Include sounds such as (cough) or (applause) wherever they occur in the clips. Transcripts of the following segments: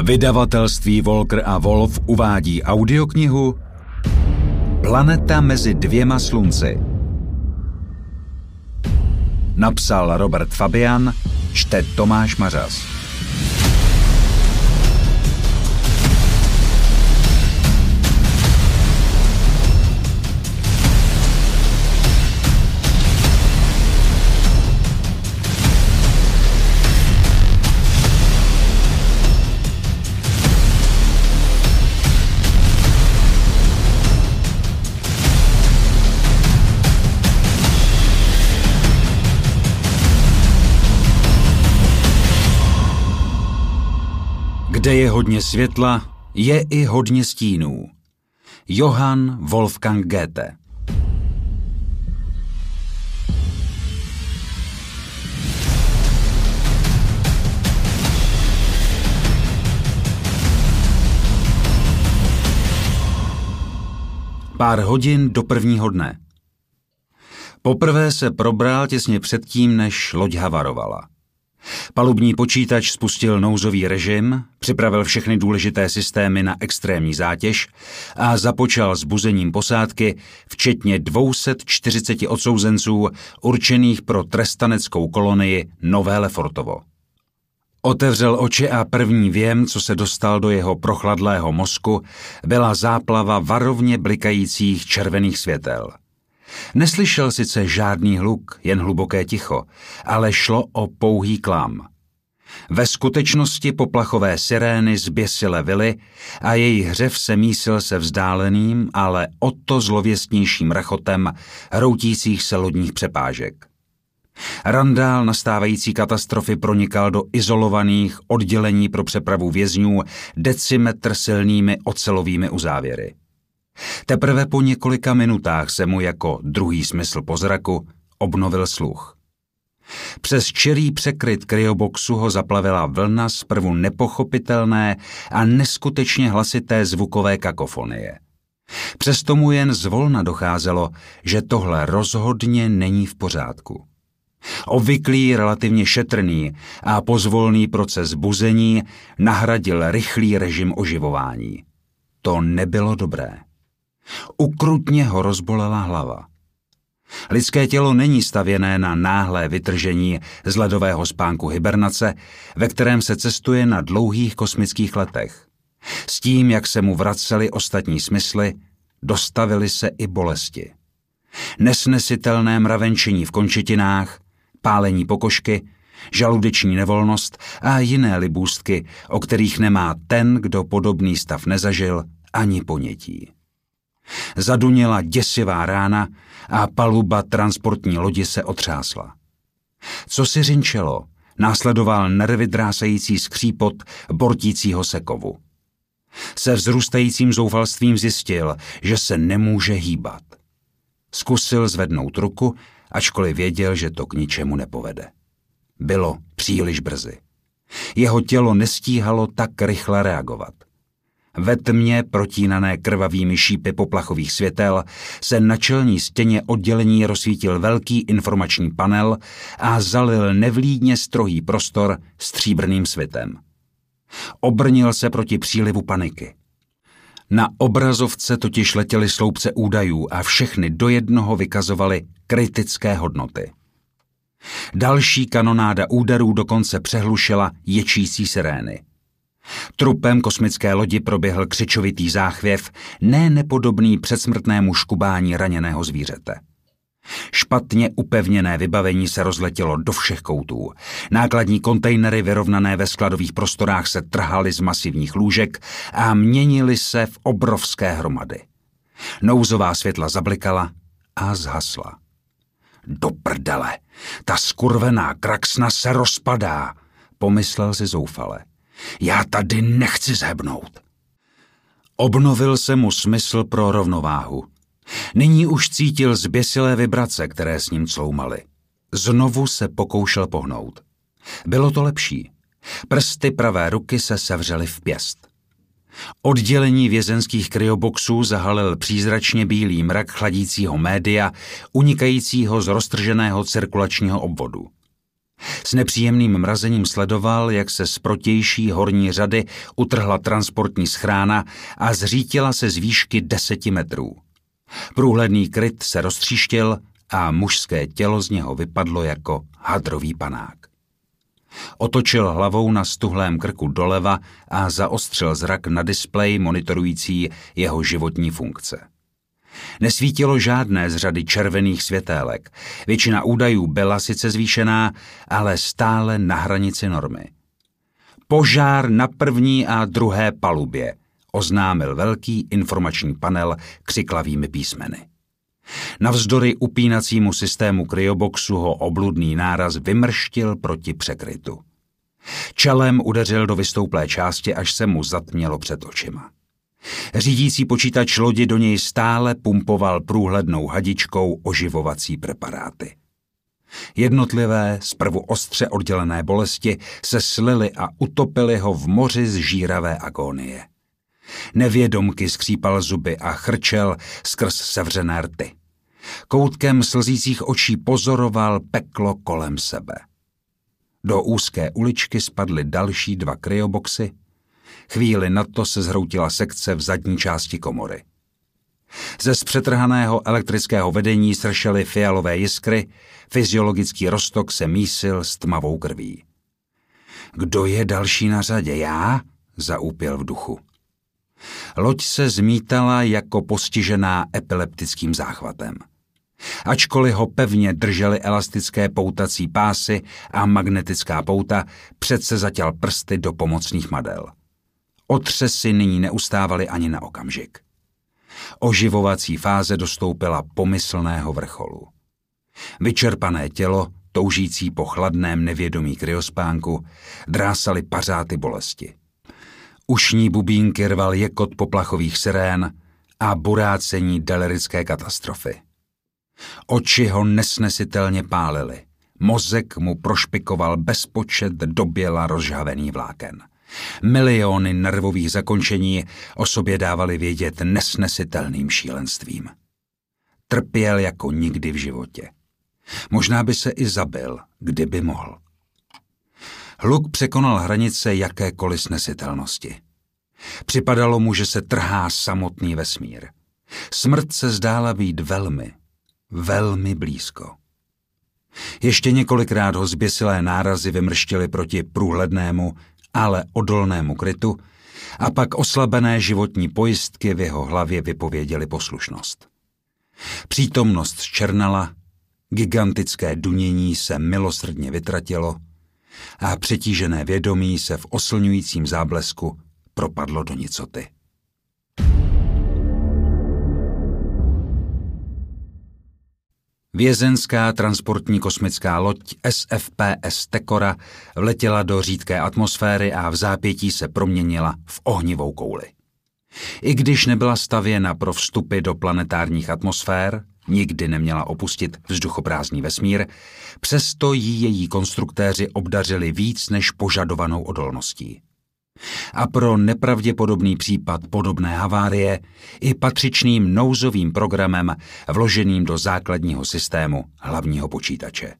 Vydavatelství Volker a Wolf uvádí audioknihu Planeta mezi dvěma slunci. Napsal Robert Fabian, čte Tomáš Mařas. Kde je hodně světla, je i hodně stínů. Johann Wolfgang Goethe Pár hodin do prvního dne. Poprvé se probral těsně předtím, než loď havarovala. Palubní počítač spustil nouzový režim, připravil všechny důležité systémy na extrémní zátěž a započal s buzením posádky, včetně 240 odsouzenců určených pro trestaneckou kolonii Nové Lefortovo. Otevřel oči a první věm, co se dostal do jeho prochladlého mozku, byla záplava varovně blikajících červených světel – Neslyšel sice žádný hluk, jen hluboké ticho, ale šlo o pouhý klam. Ve skutečnosti poplachové sirény zběsile vily a její hřev se mísil se vzdáleným, ale o to zlověstnějším rachotem hroutících se lodních přepážek. Randál nastávající katastrofy pronikal do izolovaných oddělení pro přepravu vězňů decimetr silnými ocelovými uzávěry. Teprve po několika minutách se mu jako druhý smysl pozraku obnovil sluch. Přes čerý překryt kryoboxu ho zaplavila vlna zprvu nepochopitelné a neskutečně hlasité zvukové kakofonie. Přesto mu jen zvolna docházelo, že tohle rozhodně není v pořádku. Obvyklý, relativně šetrný a pozvolný proces buzení nahradil rychlý režim oživování. To nebylo dobré. Ukrutně ho rozbolela hlava. Lidské tělo není stavěné na náhlé vytržení z ledového spánku hibernace, ve kterém se cestuje na dlouhých kosmických letech. S tím, jak se mu vracely ostatní smysly, dostavily se i bolesti. Nesnesitelné mravenčení v končetinách, pálení pokožky, žaludeční nevolnost a jiné libůstky, o kterých nemá ten, kdo podobný stav nezažil, ani ponětí. Zaduněla děsivá rána a paluba transportní lodi se otřásla. Co si řinčelo, následoval nervy drásající skřípot bortícího se kovu. Se vzrůstajícím zoufalstvím zjistil, že se nemůže hýbat. Zkusil zvednout ruku, ačkoliv věděl, že to k ničemu nepovede. Bylo příliš brzy. Jeho tělo nestíhalo tak rychle reagovat. Ve tmě, protínané krvavými šípy poplachových světel, se na čelní stěně oddělení rozsvítil velký informační panel a zalil nevlídně strohý prostor stříbrným svitem. Obrnil se proti přílivu paniky. Na obrazovce totiž letěly sloupce údajů a všechny do jednoho vykazovaly kritické hodnoty. Další kanonáda úderů dokonce přehlušila ječící sirény – Trupem kosmické lodi proběhl křičovitý záchvěv, ne nepodobný předsmrtnému škubání raněného zvířete. Špatně upevněné vybavení se rozletělo do všech koutů. Nákladní kontejnery vyrovnané ve skladových prostorách se trhaly z masivních lůžek a měnily se v obrovské hromady. Nouzová světla zablikala a zhasla. Do prdele, ta skurvená kraxna se rozpadá, pomyslel si zoufale. Já tady nechci zhebnout. Obnovil se mu smysl pro rovnováhu. Nyní už cítil zběsilé vibrace, které s ním cloumaly. Znovu se pokoušel pohnout. Bylo to lepší. Prsty pravé ruky se sevřely v pěst. Oddělení vězenských kryoboxů zahalil přízračně bílý mrak chladícího média, unikajícího z roztrženého cirkulačního obvodu. S nepříjemným mrazením sledoval, jak se z protější horní řady utrhla transportní schrána a zřítila se z výšky deseti metrů. Průhledný kryt se roztříštil a mužské tělo z něho vypadlo jako hadrový panák. Otočil hlavou na stuhlém krku doleva a zaostřil zrak na displej monitorující jeho životní funkce. Nesvítilo žádné z řady červených světélek. Většina údajů byla sice zvýšená, ale stále na hranici normy. Požár na první a druhé palubě, oznámil velký informační panel křiklavými písmeny. Navzdory upínacímu systému kryoboxu ho obludný náraz vymrštil proti překrytu. Čelem udeřil do vystouplé části, až se mu zatmělo před očima. Řídící počítač lodi do něj stále pumpoval průhlednou hadičkou oživovací preparáty. Jednotlivé, zprvu ostře oddělené bolesti se slily a utopily ho v moři zžíravé agónie. Nevědomky skřípal zuby a chrčel skrz sevřené rty. Koutkem slzících očí pozoroval peklo kolem sebe. Do úzké uličky spadly další dva kryoboxy, chvíli na to se zhroutila sekce v zadní části komory. Ze zpřetrhaného elektrického vedení sršely fialové jiskry, fyziologický rostok se mísil s tmavou krví. Kdo je další na řadě? Já? zaúpěl v duchu. Loď se zmítala jako postižená epileptickým záchvatem. Ačkoliv ho pevně držely elastické poutací pásy a magnetická pouta, přece zatěl prsty do pomocných madel. Otřesy nyní neustávaly ani na okamžik. Oživovací fáze dostoupila pomyslného vrcholu. Vyčerpané tělo, toužící po chladném nevědomí kryospánku, drásaly pařáty bolesti. Ušní bubínky rval jekot poplachových sirén a burácení delerické katastrofy. Oči ho nesnesitelně pálily. Mozek mu prošpikoval bezpočet doběla rozžhavený vláken. Miliony nervových zakončení o sobě dávali vědět nesnesitelným šílenstvím. Trpěl jako nikdy v životě. Možná by se i zabil, kdyby mohl. Hluk překonal hranice jakékoliv snesitelnosti. Připadalo mu, že se trhá samotný vesmír. Smrt se zdála být velmi, velmi blízko. Ještě několikrát ho zběsilé nárazy vymrštily proti průhlednému, ale odolnému krytu a pak oslabené životní pojistky v jeho hlavě vypověděly poslušnost. Přítomnost černala, gigantické dunění se milosrdně vytratilo a přetížené vědomí se v oslňujícím záblesku propadlo do nicoty. Vězenská transportní kosmická loď SFPS Tekora vletěla do řídké atmosféry a v zápětí se proměnila v ohnivou kouli. I když nebyla stavěna pro vstupy do planetárních atmosfér, nikdy neměla opustit vzduchoprázdný vesmír, přesto jí její konstruktéři obdařili víc než požadovanou odolností a pro nepravděpodobný případ podobné havárie i patřičným nouzovým programem vloženým do základního systému hlavního počítače.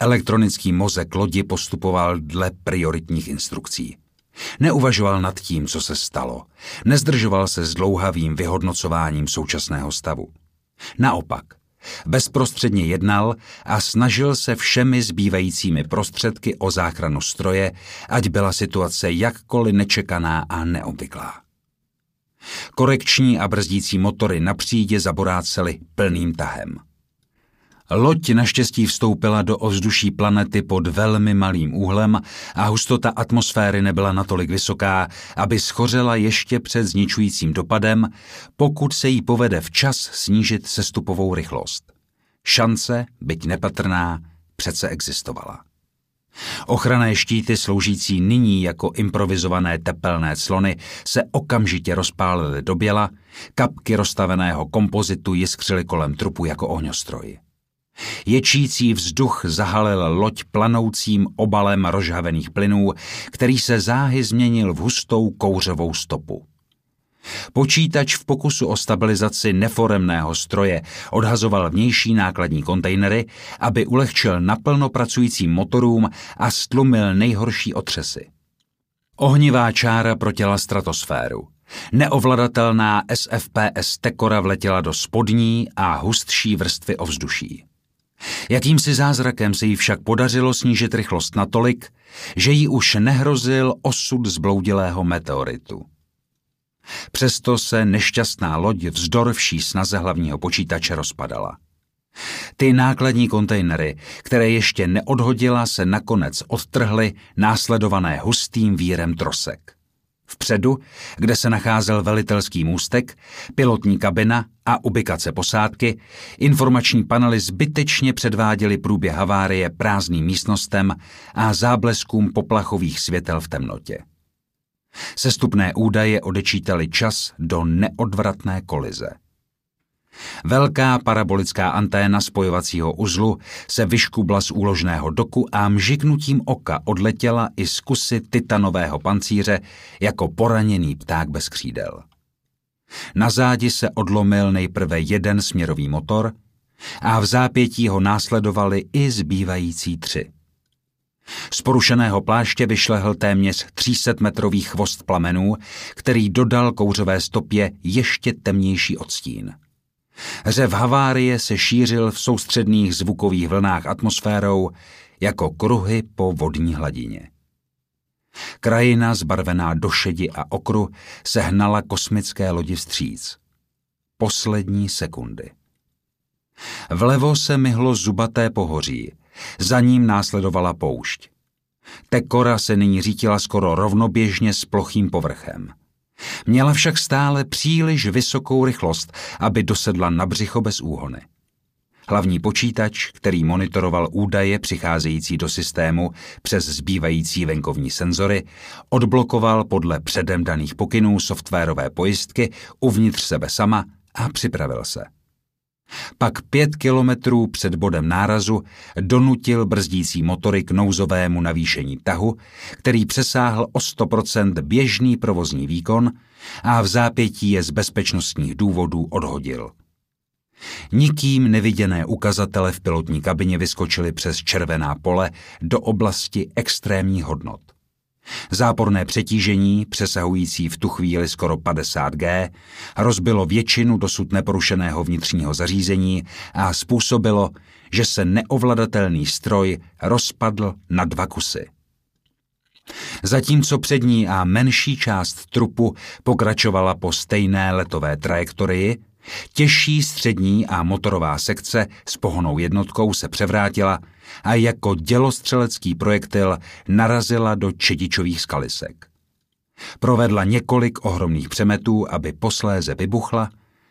Elektronický mozek lodi postupoval dle prioritních instrukcí. Neuvažoval nad tím, co se stalo. Nezdržoval se s dlouhavým vyhodnocováním současného stavu. Naopak, Bezprostředně jednal a snažil se všemi zbývajícími prostředky o záchranu stroje, ať byla situace jakkoliv nečekaná a neobvyklá. Korekční a brzdící motory na přídě zaborácely plným tahem. Loď naštěstí vstoupila do ovzduší planety pod velmi malým úhlem a hustota atmosféry nebyla natolik vysoká, aby schořela ještě před zničujícím dopadem, pokud se jí povede včas snížit sestupovou rychlost. Šance, byť nepatrná, přece existovala. Ochranné štíty sloužící nyní jako improvizované tepelné clony se okamžitě rozpálily do běla, kapky rozstaveného kompozitu jiskřily kolem trupu jako ohňostroj. Ječící vzduch zahalil loď planoucím obalem rozžhavených plynů, který se záhy změnil v hustou kouřovou stopu. Počítač v pokusu o stabilizaci neforemného stroje odhazoval vnější nákladní kontejnery, aby ulehčil naplno pracujícím motorům a stlumil nejhorší otřesy. Ohnivá čára protěla stratosféru. Neovladatelná SFPS Tekora vletěla do spodní a hustší vrstvy ovzduší. Jakýmsi zázrakem se jí však podařilo snížit rychlost natolik, že jí už nehrozil osud zbloudilého meteoritu. Přesto se nešťastná loď vzdor vší snaze hlavního počítače rozpadala. Ty nákladní kontejnery, které ještě neodhodila, se nakonec odtrhly, následované hustým vírem trosek. Vpředu, kde se nacházel velitelský můstek, pilotní kabina a ubikace posádky, informační panely zbytečně předváděly průběh havárie prázdným místnostem a zábleskům poplachových světel v temnotě. Sestupné údaje odečítali čas do neodvratné kolize. Velká parabolická anténa spojovacího uzlu se vyškubla z úložného doku a mžiknutím oka odletěla i z kusy titanového pancíře jako poraněný pták bez křídel. Na zádi se odlomil nejprve jeden směrový motor a v zápětí ho následovali i zbývající tři. Z porušeného pláště vyšlehl téměř 300 metrový chvost plamenů, který dodal kouřové stopě ještě temnější odstín. Řev havárie se šířil v soustředných zvukových vlnách atmosférou jako kruhy po vodní hladině. Krajina zbarvená do šedi a okru se hnala kosmické lodi vstříc. Poslední sekundy. Vlevo se myhlo zubaté pohoří, za ním následovala poušť. Tekora se nyní řítila skoro rovnoběžně s plochým povrchem. Měla však stále příliš vysokou rychlost, aby dosedla na břicho bez úhony. Hlavní počítač, který monitoroval údaje přicházející do systému přes zbývající venkovní senzory, odblokoval podle předem daných pokynů softwarové pojistky uvnitř sebe sama a připravil se. Pak pět kilometrů před bodem nárazu donutil brzdící motory k nouzovému navýšení tahu, který přesáhl o 100% běžný provozní výkon a v zápětí je z bezpečnostních důvodů odhodil. Nikým neviděné ukazatele v pilotní kabině vyskočily přes červená pole do oblasti extrémních hodnot. Záporné přetížení, přesahující v tu chvíli skoro 50 G, rozbilo většinu dosud neporušeného vnitřního zařízení a způsobilo, že se neovladatelný stroj rozpadl na dva kusy. Zatímco přední a menší část trupu pokračovala po stejné letové trajektorii, těžší střední a motorová sekce s pohonou jednotkou se převrátila a jako dělostřelecký projektil narazila do čedičových skalisek. Provedla několik ohromných přemetů, aby posléze vybuchla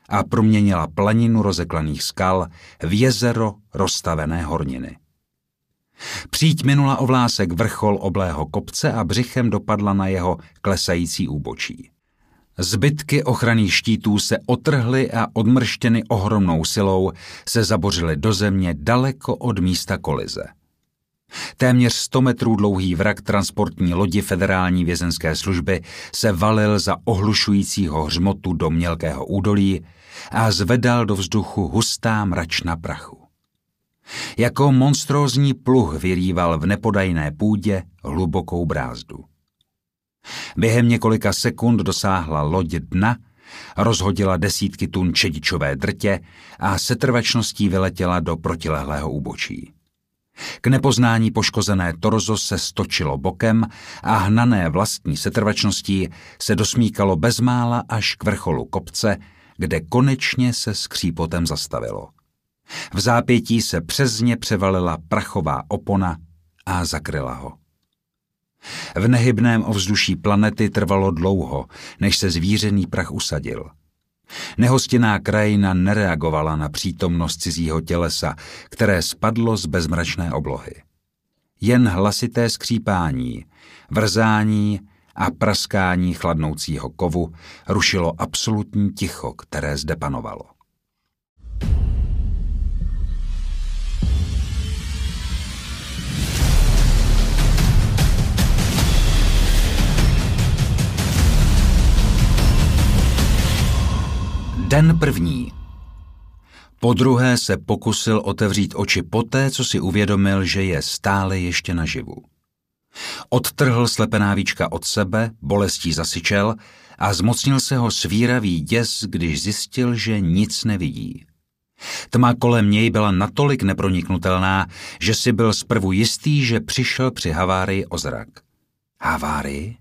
a proměnila planinu rozeklaných skal v jezero rozstavené horniny. Příď minula ovlásek vrchol oblého kopce a břichem dopadla na jeho klesající úbočí. Zbytky ochranných štítů se otrhly a odmrštěny ohromnou silou se zabořily do země daleko od místa kolize. Téměř 100 metrů dlouhý vrak transportní lodi federální vězenské služby se valil za ohlušujícího hřmotu do mělkého údolí a zvedal do vzduchu hustá mračna prachu. Jako monstrózní pluh vyrýval v nepodajné půdě hlubokou brázdu. Během několika sekund dosáhla loď dna, rozhodila desítky tun čedičové drtě a setrvačností vyletěla do protilehlého úbočí. K nepoznání poškozené torzo se stočilo bokem a hnané vlastní setrvačností se dosmíkalo bezmála až k vrcholu kopce, kde konečně se skřípotem zastavilo. V zápětí se přezně převalila prachová opona a zakryla ho. V nehybném ovzduší planety trvalo dlouho, než se zvířený prach usadil. Nehostinná krajina nereagovala na přítomnost cizího tělesa, které spadlo z bezmračné oblohy. Jen hlasité skřípání, vrzání a praskání chladnoucího kovu rušilo absolutní ticho, které zde panovalo. Den první. Po druhé se pokusil otevřít oči poté, co si uvědomil, že je stále ještě naživu. Odtrhl slepená víčka od sebe, bolestí zasyčel a zmocnil se ho svíravý děs, když zjistil, že nic nevidí. Tma kolem něj byla natolik neproniknutelná, že si byl zprvu jistý, že přišel při havárii o zrak. Havárii?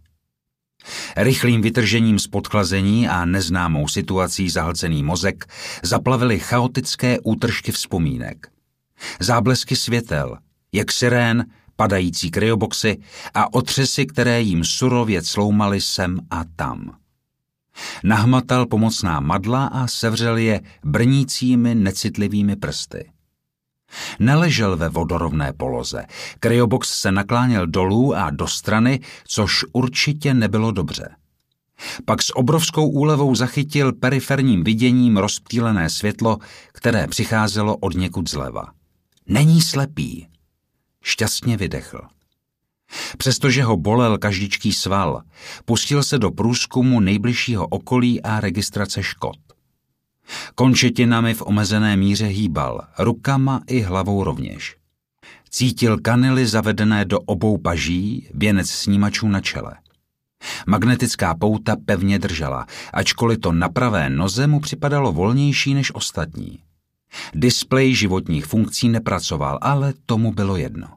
Rychlým vytržením z podchlazení a neznámou situací zahlcený mozek zaplavily chaotické útržky vzpomínek. Záblesky světel, jak sirén, padající kryoboxy a otřesy, které jim surově cloumaly sem a tam. Nahmatal pomocná madla a sevřel je brnícími necitlivými prsty. Neležel ve vodorovné poloze. Kryobox se nakláněl dolů a do strany, což určitě nebylo dobře. Pak s obrovskou úlevou zachytil periferním viděním rozptýlené světlo, které přicházelo od někud zleva. Není slepý. Šťastně vydechl. Přestože ho bolel každičký sval, pustil se do průzkumu nejbližšího okolí a registrace škod. Končetinami v omezené míře hýbal, rukama i hlavou rovněž. Cítil kanily zavedené do obou paží, věnec snímačů na čele. Magnetická pouta pevně držela, ačkoliv to na pravé noze mu připadalo volnější než ostatní. Displej životních funkcí nepracoval, ale tomu bylo jedno.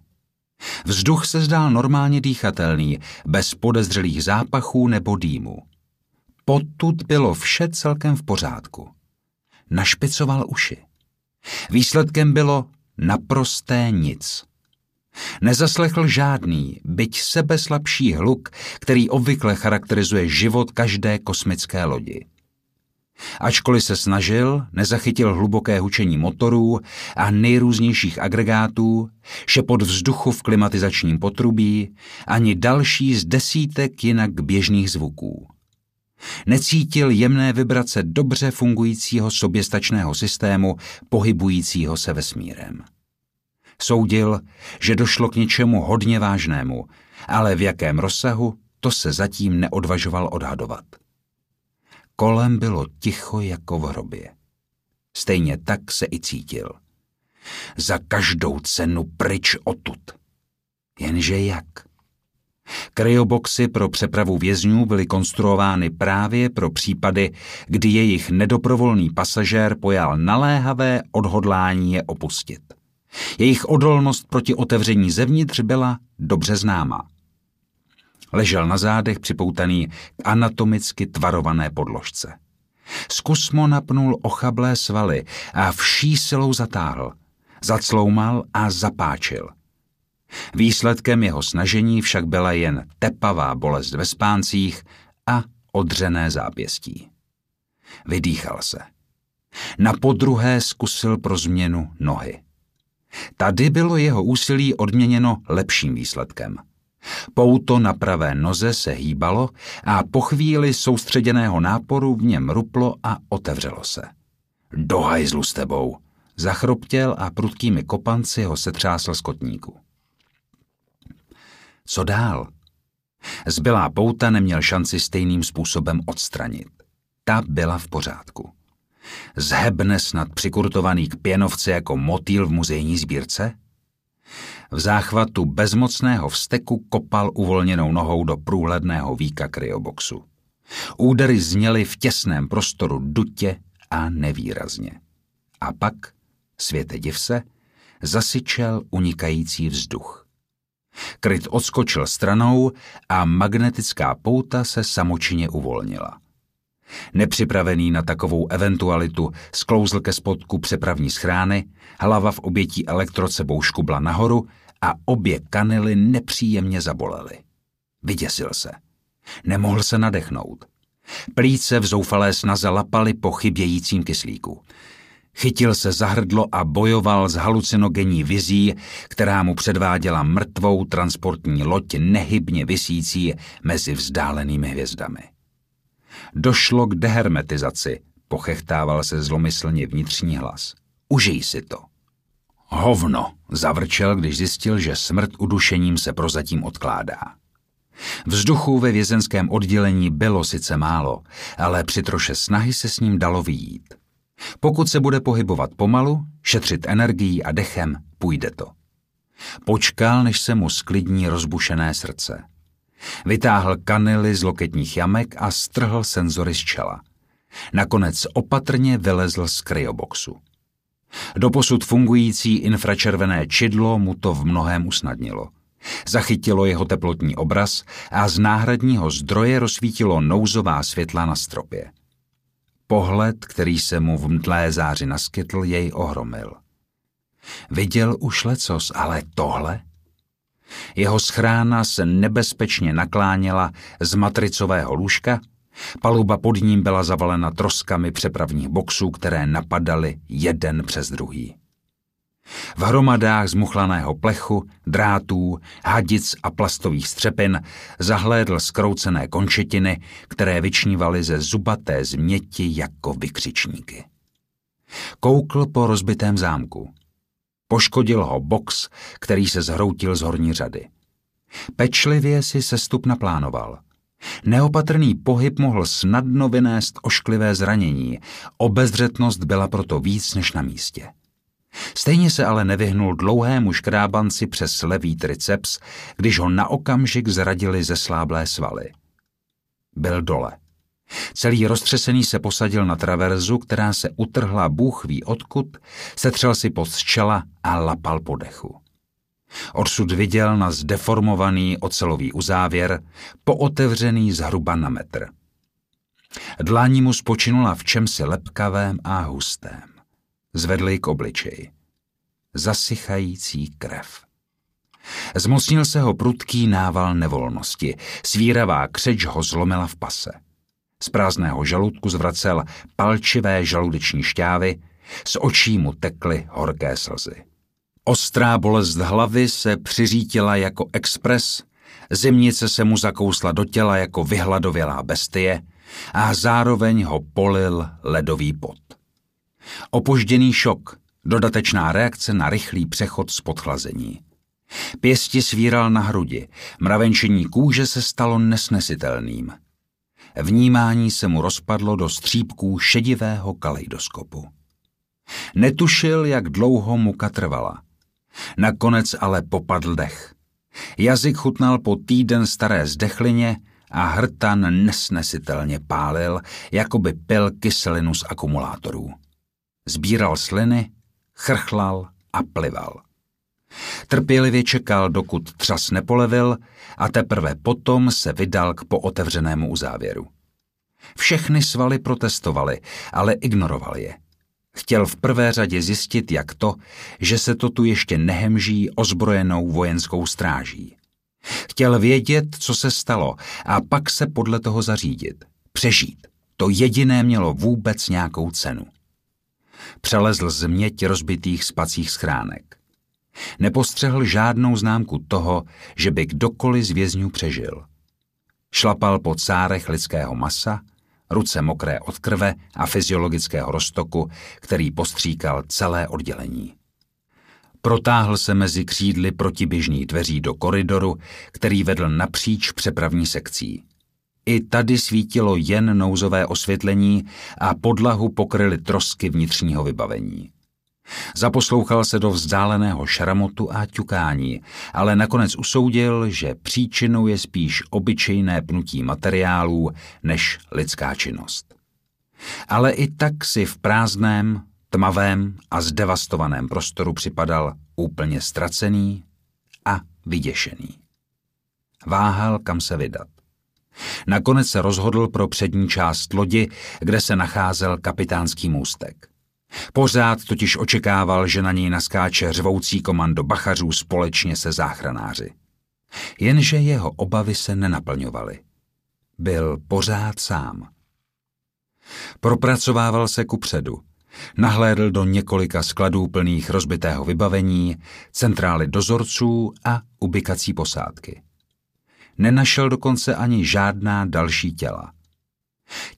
Vzduch se zdál normálně dýchatelný, bez podezřelých zápachů nebo dýmu. Potud bylo vše celkem v pořádku našpicoval uši. Výsledkem bylo naprosté nic. Nezaslechl žádný, byť sebeslabší hluk, který obvykle charakterizuje život každé kosmické lodi. Ačkoliv se snažil, nezachytil hluboké hučení motorů a nejrůznějších agregátů, šepot vzduchu v klimatizačním potrubí, ani další z desítek jinak běžných zvuků. Necítil jemné vibrace dobře fungujícího soběstačného systému, pohybujícího se vesmírem. Soudil, že došlo k něčemu hodně vážnému, ale v jakém rozsahu, to se zatím neodvažoval odhadovat. Kolem bylo ticho jako v hrobě. Stejně tak se i cítil. Za každou cenu pryč odtud. Jenže jak? Kryoboxy pro přepravu vězňů byly konstruovány právě pro případy, kdy jejich nedoprovolný pasažér pojal naléhavé odhodlání je opustit. Jejich odolnost proti otevření zevnitř byla dobře známá. Ležel na zádech připoutaný k anatomicky tvarované podložce. Zkusmo napnul ochablé svaly a vší silou zatáhl. Zacloumal a zapáčil – Výsledkem jeho snažení však byla jen tepavá bolest ve spáncích a odřené zápěstí. Vydýchal se. Na podruhé zkusil pro změnu nohy. Tady bylo jeho úsilí odměněno lepším výsledkem. Pouto na pravé noze se hýbalo a po chvíli soustředěného náporu v něm ruplo a otevřelo se. Do hajzlu s tebou, zachroptěl a prudkými kopanci ho setřásl z kotníku. Co dál? Zbylá pouta neměl šanci stejným způsobem odstranit. Ta byla v pořádku. Zhebne snad přikurtovaný k pěnovce jako motýl v muzejní sbírce? V záchvatu bezmocného vsteku kopal uvolněnou nohou do průhledného víka kryoboxu. Údery zněly v těsném prostoru dutě a nevýrazně. A pak, světe div se, zasyčel unikající vzduch. Kryt odskočil stranou a magnetická pouta se samočině uvolnila. Nepřipravený na takovou eventualitu sklouzl ke spodku přepravní schrány, hlava v obětí elektrod sebou škubla nahoru a obě kanily nepříjemně zabolely. Vyděsil se. Nemohl se nadechnout. Plíce v zoufalé snaze lapaly po chybějícím kyslíku. Chytil se za hrdlo a bojoval s halucinogenní vizí, která mu předváděla mrtvou transportní loď nehybně visící mezi vzdálenými hvězdami. Došlo k dehermetizaci, pochechtával se zlomyslně vnitřní hlas. Užij si to. Hovno, zavrčel, když zjistil, že smrt udušením se prozatím odkládá. Vzduchu ve vězenském oddělení bylo sice málo, ale při troše snahy se s ním dalo vyjít. Pokud se bude pohybovat pomalu, šetřit energií a dechem, půjde to. Počkal, než se mu sklidní rozbušené srdce. Vytáhl kanily z loketních jamek a strhl senzory z čela. Nakonec opatrně vylezl z kryoboxu. Doposud fungující infračervené čidlo mu to v mnohém usnadnilo. Zachytilo jeho teplotní obraz a z náhradního zdroje rozsvítilo nouzová světla na stropě. Pohled, který se mu v mdlé záři naskytl, jej ohromil. Viděl už lecos, ale tohle? Jeho schrána se nebezpečně nakláněla z matricového lůžka, paluba pod ním byla zavalena troskami přepravních boxů, které napadaly jeden přes druhý. V hromadách zmuchlaného plechu, drátů, hadic a plastových střepin zahlédl skroucené končetiny, které vyčnívaly ze zubaté změti jako vykřičníky. Koukl po rozbitém zámku. Poškodil ho box, který se zhroutil z horní řady. Pečlivě si sestup naplánoval. Neopatrný pohyb mohl snadno vynést ošklivé zranění, obezřetnost byla proto víc než na místě. Stejně se ale nevyhnul dlouhému škrábanci přes levý triceps, když ho na okamžik zradili ze sláblé svaly. Byl dole. Celý roztřesený se posadil na traverzu, která se utrhla bůh ví odkud, setřel si pod čela a lapal po dechu. Odsud viděl na zdeformovaný ocelový uzávěr, pootevřený zhruba na metr. Dlání mu spočinula v čemsi lepkavém a hustém. Zvedli k obličeji. Zasychající krev. Zmocnil se ho prudký nával nevolnosti. Svíravá křeč ho zlomila v pase. Z prázdného žaludku zvracel palčivé žaludeční šťávy, z očí mu tekly horké slzy. Ostrá bolest hlavy se přiřítila jako expres, zimnice se mu zakousla do těla jako vyhladovělá bestie a zároveň ho polil ledový pot. Opožděný šok, dodatečná reakce na rychlý přechod z podchlazení. Pěsti svíral na hrudi, mravenčení kůže se stalo nesnesitelným. Vnímání se mu rozpadlo do střípků šedivého kaleidoskopu. Netušil, jak dlouho muka trvala. Nakonec ale popadl dech. Jazyk chutnal po týden staré zdechlině a hrtan nesnesitelně pálil, jako by pil kyselinu z akumulátorů. Zbíral sliny, chrchlal a plival. Trpělivě čekal, dokud třas nepolevil a teprve potom se vydal k pootevřenému uzávěru. Všechny svaly protestovaly, ale ignoroval je. Chtěl v prvé řadě zjistit, jak to, že se to tu ještě nehemží ozbrojenou vojenskou stráží. Chtěl vědět, co se stalo a pak se podle toho zařídit. Přežít. To jediné mělo vůbec nějakou cenu. Přelezl změť rozbitých spacích schránek. Nepostřehl žádnou známku toho, že by kdokoliv z vězňů přežil. Šlapal po cárech lidského masa, ruce mokré od krve a fyziologického roztoku, který postříkal celé oddělení. Protáhl se mezi křídly protiběžných dveří do koridoru, který vedl napříč přepravní sekcí. I tady svítilo jen nouzové osvětlení a podlahu pokryly trosky vnitřního vybavení. Zaposlouchal se do vzdáleného šramotu a ťukání, ale nakonec usoudil, že příčinou je spíš obyčejné pnutí materiálů než lidská činnost. Ale i tak si v prázdném, tmavém a zdevastovaném prostoru připadal úplně ztracený a vyděšený. Váhal, kam se vydat. Nakonec se rozhodl pro přední část lodi, kde se nacházel kapitánský můstek. Pořád totiž očekával, že na něj naskáče řvoucí komando bachařů společně se záchranáři. Jenže jeho obavy se nenaplňovaly. Byl pořád sám. Propracovával se ku předu. Nahlédl do několika skladů plných rozbitého vybavení, centrály dozorců a ubikací posádky. Nenašel dokonce ani žádná další těla.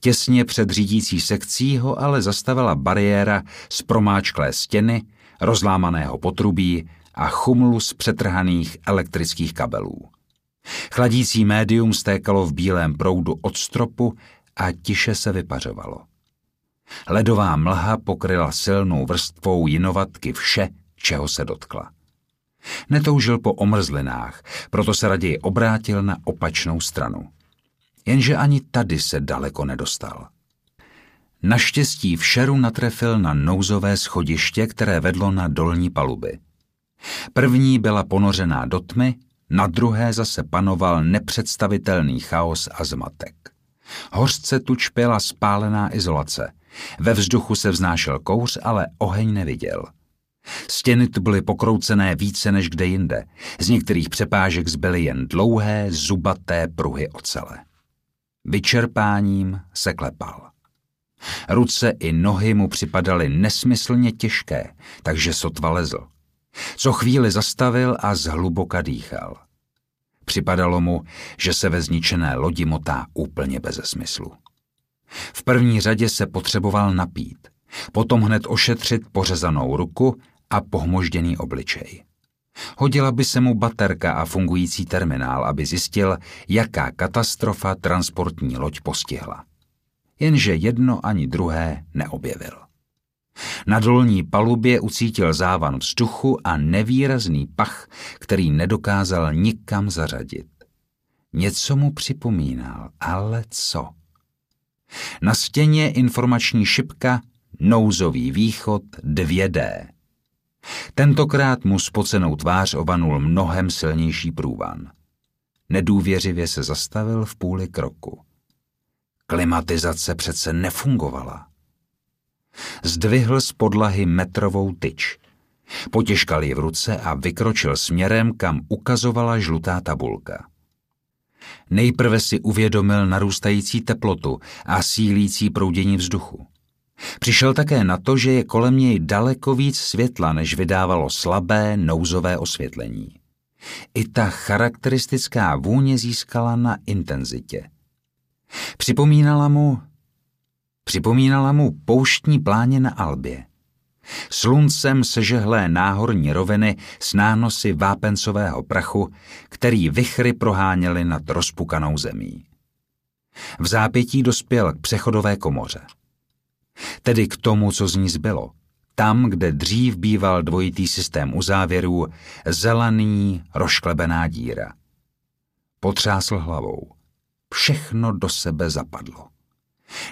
Těsně před řídící sekcí ho ale zastavila bariéra z promáčklé stěny, rozlámaného potrubí a chumlu z přetrhaných elektrických kabelů. Chladící médium stékalo v bílém proudu od stropu a tiše se vypařovalo. Ledová mlha pokryla silnou vrstvou jinovatky vše, čeho se dotkla. Netoužil po omrzlinách, proto se raději obrátil na opačnou stranu. Jenže ani tady se daleko nedostal. Naštěstí v šeru natrefil na nouzové schodiště, které vedlo na dolní paluby. První byla ponořená do tmy, na druhé zase panoval nepředstavitelný chaos a zmatek. Hořce tu čpěla spálená izolace. Ve vzduchu se vznášel kouř, ale oheň neviděl. Stěny tu byly pokroucené více než kde jinde. Z některých přepážek zbyly jen dlouhé, zubaté pruhy ocele. Vyčerpáním se klepal. Ruce i nohy mu připadaly nesmyslně těžké, takže sotva lezl. Co chvíli zastavil a zhluboka dýchal. Připadalo mu, že se ve zničené lodi motá úplně bez smyslu. V první řadě se potřeboval napít, potom hned ošetřit pořezanou ruku a pohmožděný obličej. Hodila by se mu baterka a fungující terminál, aby zjistil, jaká katastrofa transportní loď postihla. Jenže jedno ani druhé neobjevil. Na dolní palubě ucítil závan vzduchu a nevýrazný pach, který nedokázal nikam zařadit. Něco mu připomínal, ale co? Na stěně informační šipka Nouzový východ 2D. Tentokrát mu spocenou tvář ovanul mnohem silnější průvan. Nedůvěřivě se zastavil v půli kroku. Klimatizace přece nefungovala. Zdvihl z podlahy metrovou tyč. Potěžkal ji v ruce a vykročil směrem, kam ukazovala žlutá tabulka. Nejprve si uvědomil narůstající teplotu a sílící proudění vzduchu. Přišel také na to, že je kolem něj daleko víc světla, než vydávalo slabé nouzové osvětlení. I ta charakteristická vůně získala na intenzitě. Připomínala mu, připomínala mu pouštní pláně na Albě. Sluncem sežehlé náhorní roviny s nánosy vápencového prachu, který vychry proháněly nad rozpukanou zemí. V zápětí dospěl k přechodové komoře. Tedy k tomu, co z ní zbylo. Tam, kde dřív býval dvojitý systém uzávěrů, zelený, rošklebená díra. Potřásl hlavou. Všechno do sebe zapadlo.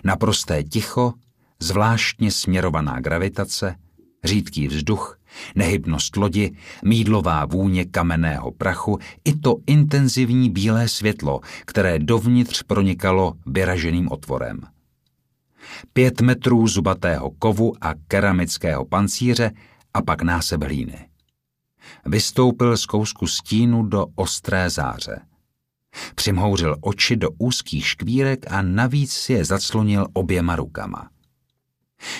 Naprosté ticho, zvláštně směrovaná gravitace, řídký vzduch, nehybnost lodi, mídlová vůně kamenného prachu i to intenzivní bílé světlo, které dovnitř pronikalo vyraženým otvorem pět metrů zubatého kovu a keramického pancíře a pak náseb hlíny. Vystoupil z kousku stínu do ostré záře. Přimhouřil oči do úzkých škvírek a navíc si je zaclonil oběma rukama.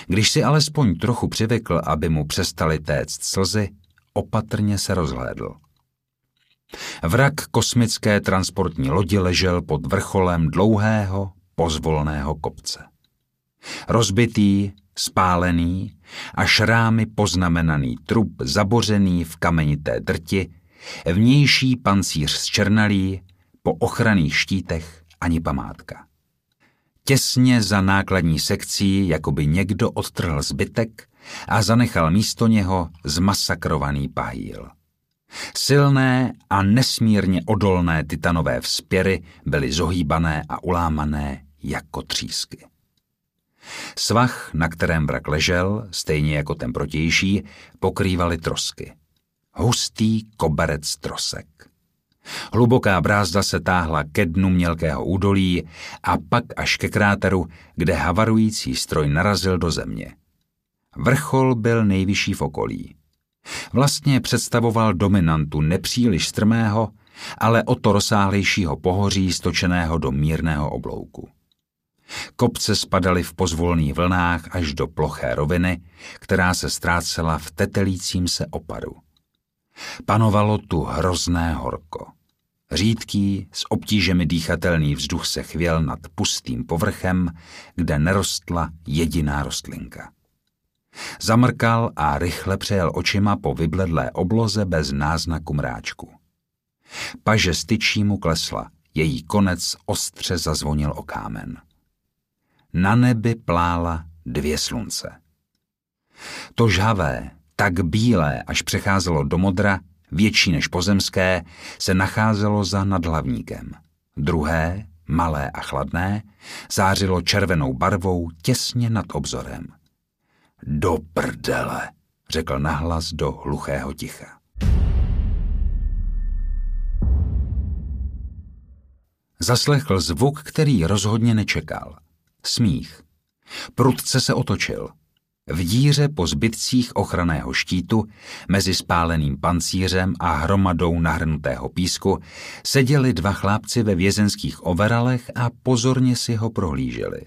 Když si alespoň trochu přivykl, aby mu přestali téct slzy, opatrně se rozhlédl. Vrak kosmické transportní lodi ležel pod vrcholem dlouhého, pozvolného kopce. Rozbitý, spálený a šrámy poznamenaný trup zabořený v kamenité drti, vnější pancíř zčernalý, po ochranných štítech ani památka. Těsně za nákladní sekcí, jako by někdo odtrhl zbytek a zanechal místo něho zmasakrovaný pahýl. Silné a nesmírně odolné titanové vzpěry byly zohýbané a ulámané jako třísky. Svah, na kterém vrak ležel, stejně jako ten protější, pokrývaly trosky. Hustý koberec trosek. Hluboká brázda se táhla ke dnu mělkého údolí a pak až ke kráteru, kde havarující stroj narazil do země. Vrchol byl nejvyšší v okolí. Vlastně představoval dominantu nepříliš strmého, ale o to rozsáhlejšího pohoří stočeného do mírného oblouku. Kopce spadaly v pozvolných vlnách až do ploché roviny, která se ztrácela v tetelícím se opadu. Panovalo tu hrozné horko. Řídký, s obtížemi dýchatelný vzduch se chvěl nad pustým povrchem, kde nerostla jediná rostlinka. Zamrkal a rychle přejel očima po vybledlé obloze bez náznaku mráčku. Paže styčí mu klesla, její konec ostře zazvonil o kámen. Na nebi plála dvě slunce. To žhavé, tak bílé, až přecházelo do modra, větší než pozemské, se nacházelo za nadhlavníkem. Druhé, malé a chladné, zářilo červenou barvou těsně nad obzorem. Do prdele, řekl nahlas do hluchého ticha. Zaslechl zvuk, který rozhodně nečekal. Smích. Prudce se otočil. V díře po zbytcích ochranného štítu, mezi spáleným pancířem a hromadou nahrnutého písku, seděli dva chlápci ve vězenských overalech a pozorně si ho prohlíželi.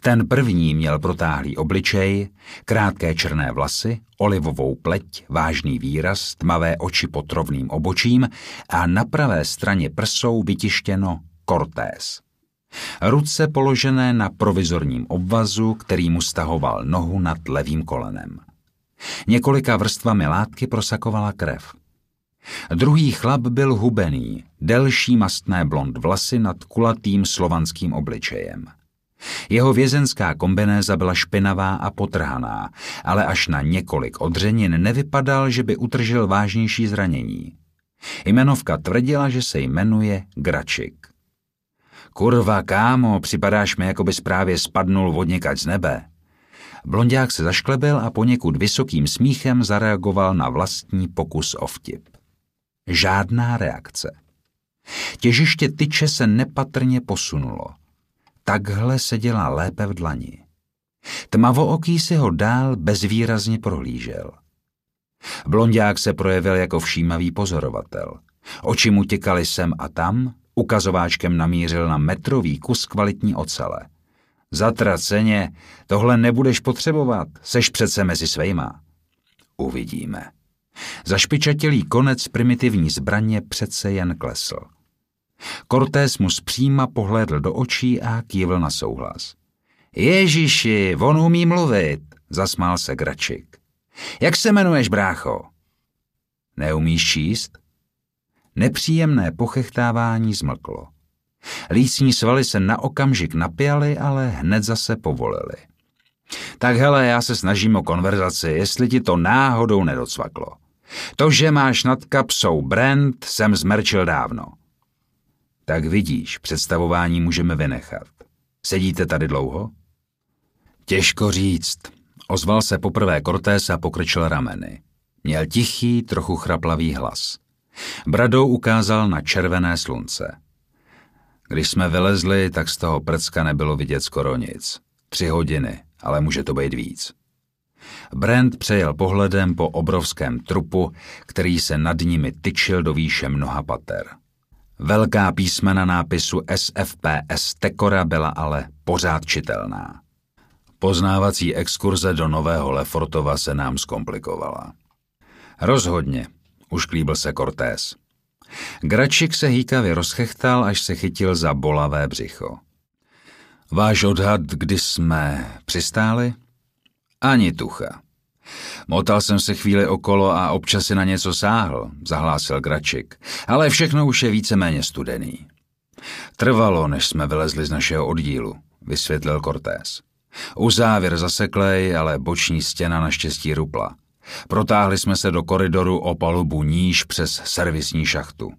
Ten první měl protáhlý obličej, krátké černé vlasy, olivovou pleť, vážný výraz, tmavé oči pod rovným obočím a na pravé straně prsou vytištěno Cortés. Ruce položené na provizorním obvazu, který mu stahoval nohu nad levým kolenem. Několika vrstvami látky prosakovala krev. Druhý chlap byl hubený, delší mastné blond vlasy nad kulatým slovanským obličejem. Jeho vězenská kombinéza byla špinavá a potrhaná, ale až na několik odřenin nevypadal, že by utržil vážnější zranění. Jmenovka tvrdila, že se jmenuje Gračik. Kurva, kámo, připadáš mi, jako bys právě spadnul vodněkať z nebe. Blondák se zašklebil a poněkud vysokým smíchem zareagoval na vlastní pokus o vtip. Žádná reakce. Těžiště tyče se nepatrně posunulo. Takhle seděla lépe v dlani. Tmavooký si ho dál bezvýrazně prohlížel. Blondák se projevil jako všímavý pozorovatel. Oči mu těkaly sem a tam, Ukazováčkem namířil na metrový kus kvalitní ocele. Zatraceně, tohle nebudeš potřebovat, seš přece mezi svejma. Uvidíme. Zašpičatělý konec primitivní zbraně přece jen klesl. Cortés mu zpříma pohlédl do očí a kývl na souhlas. Ježíši, on umí mluvit, zasmál se Gračik. Jak se jmenuješ, brácho? Neumíš číst? Nepříjemné pochechtávání zmlklo. Lícní svaly se na okamžik napěly, ale hned zase povolily. Tak hele, já se snažím o konverzaci, jestli ti to náhodou nedocvaklo. To, že máš nad kapsou brand, jsem zmerčil dávno. Tak vidíš, představování můžeme vynechat. Sedíte tady dlouho? Těžko říct. Ozval se poprvé Cortés a pokrčil rameny. Měl tichý, trochu chraplavý hlas. Bradou ukázal na červené slunce. Když jsme vylezli, tak z toho prcka nebylo vidět skoro nic. Tři hodiny, ale může to být víc. Brand přejel pohledem po obrovském trupu, který se nad nimi tyčil do výše mnoha pater. Velká písmena nápisu SFPS Tekora byla ale pořád čitelná. Poznávací exkurze do Nového Lefortova se nám zkomplikovala. Rozhodně, ušklíbil se Cortés. Gračik se hýkavě rozchechtal, až se chytil za bolavé břicho. Váš odhad, kdy jsme přistáli? Ani tucha. Motal jsem se chvíli okolo a občas si na něco sáhl, zahlásil Gračik, ale všechno už je víceméně studený. Trvalo, než jsme vylezli z našeho oddílu, vysvětlil Cortés. U závěr zaseklej, ale boční stěna naštěstí rupla. Protáhli jsme se do koridoru o palubu níž přes servisní šachtu.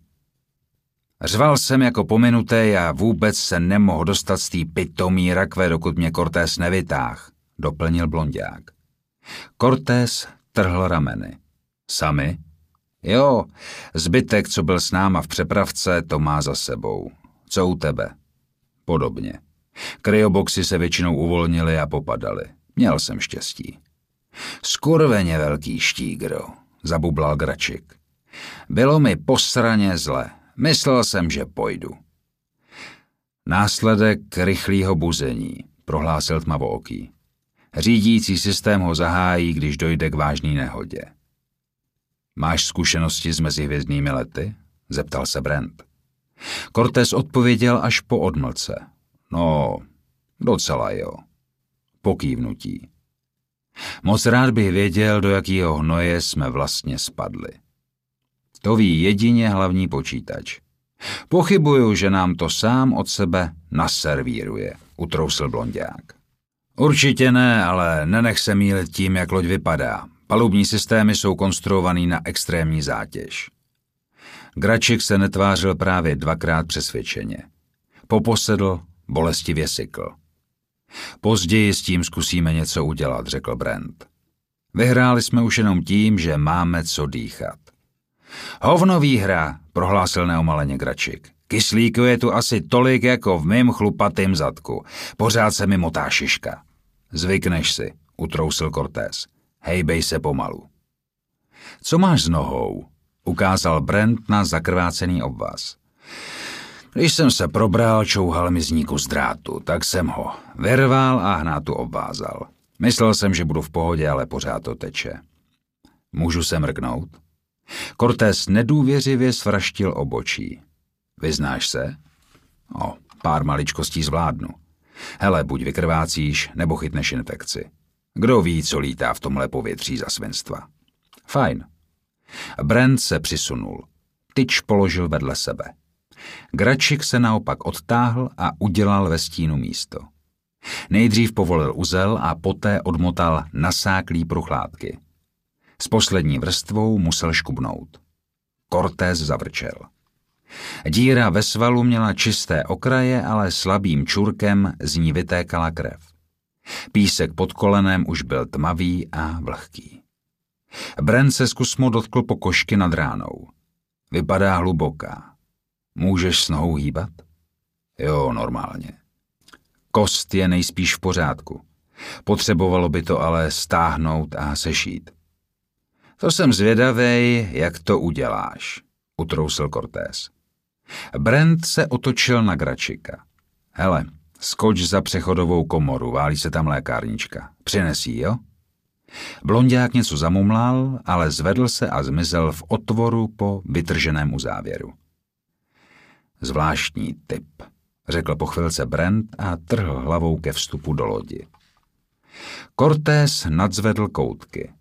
Řval jsem jako pominutý a vůbec se nemohl dostat z té pitomí rakve, dokud mě Cortés nevytáh, doplnil blondák. Cortés trhl rameny. Sami? Jo, zbytek, co byl s náma v přepravce, to má za sebou. Co u tebe? Podobně. Kryoboxy se většinou uvolnily a popadaly. Měl jsem štěstí. Skurveně velký štígro, zabublal Gračik. Bylo mi posraně zle. Myslel jsem, že pojdu. Následek rychlého buzení, prohlásil tmavooký. Řídící systém ho zahájí, když dojde k vážné nehodě. Máš zkušenosti s mezihvězdnými lety? Zeptal se Brent. Cortés odpověděl až po odmlce. No, docela jo. Pokývnutí. Moc rád bych věděl, do jakého hnoje jsme vlastně spadli. To ví jedině hlavní počítač. Pochybuju, že nám to sám od sebe naservíruje, utrousil blondák. Určitě ne, ale nenech se mílit tím, jak loď vypadá. Palubní systémy jsou konstruovaný na extrémní zátěž. Gračik se netvářil právě dvakrát přesvědčeně. Poposedl, bolestivě sykl. Později s tím zkusíme něco udělat, řekl Brent. Vyhráli jsme už jenom tím, že máme co dýchat. Hovno výhra, prohlásil neomaleně Gračik. Kyslíku je tu asi tolik jako v mém chlupatým zadku. Pořád se mi motá šiška. Zvykneš si, utrousil Cortés. Hejbej se pomalu. Co máš s nohou? Ukázal Brent na zakrvácený obvaz. Když jsem se probral, čouhal mi z z drátu, tak jsem ho vyrval a hnátu obvázal. Myslel jsem, že budu v pohodě, ale pořád to teče. Můžu se mrknout? Cortés nedůvěřivě svraštil obočí. Vyznáš se? O, pár maličkostí zvládnu. Hele, buď vykrvácíš, nebo chytneš infekci. Kdo ví, co lítá v tomhle povětří za svinstva. Fajn. Brent se přisunul. Tyč položil vedle sebe. Gračik se naopak odtáhl a udělal ve stínu místo. Nejdřív povolil uzel a poté odmotal nasáklý pruchlátky. S poslední vrstvou musel škubnout. Cortés zavrčel. Díra ve svalu měla čisté okraje, ale slabým čurkem z ní vytékala krev. Písek pod kolenem už byl tmavý a vlhký. Bren se zkusmo dotkl po košky nad ránou. Vypadá hluboká. Můžeš s nohou hýbat? Jo, normálně. Kost je nejspíš v pořádku. Potřebovalo by to ale stáhnout a sešít. To jsem zvědavej, jak to uděláš, utrousil Cortés. Brent se otočil na Gračika. Hele, skoč za přechodovou komoru, válí se tam lékárnička. Přinesí, jo? Blondák něco zamumlal, ale zvedl se a zmizel v otvoru po vytrženém uzávěru. Zvláštní typ, řekl po chvilce Brent a trhl hlavou ke vstupu do lodi. Cortés nadzvedl koutky.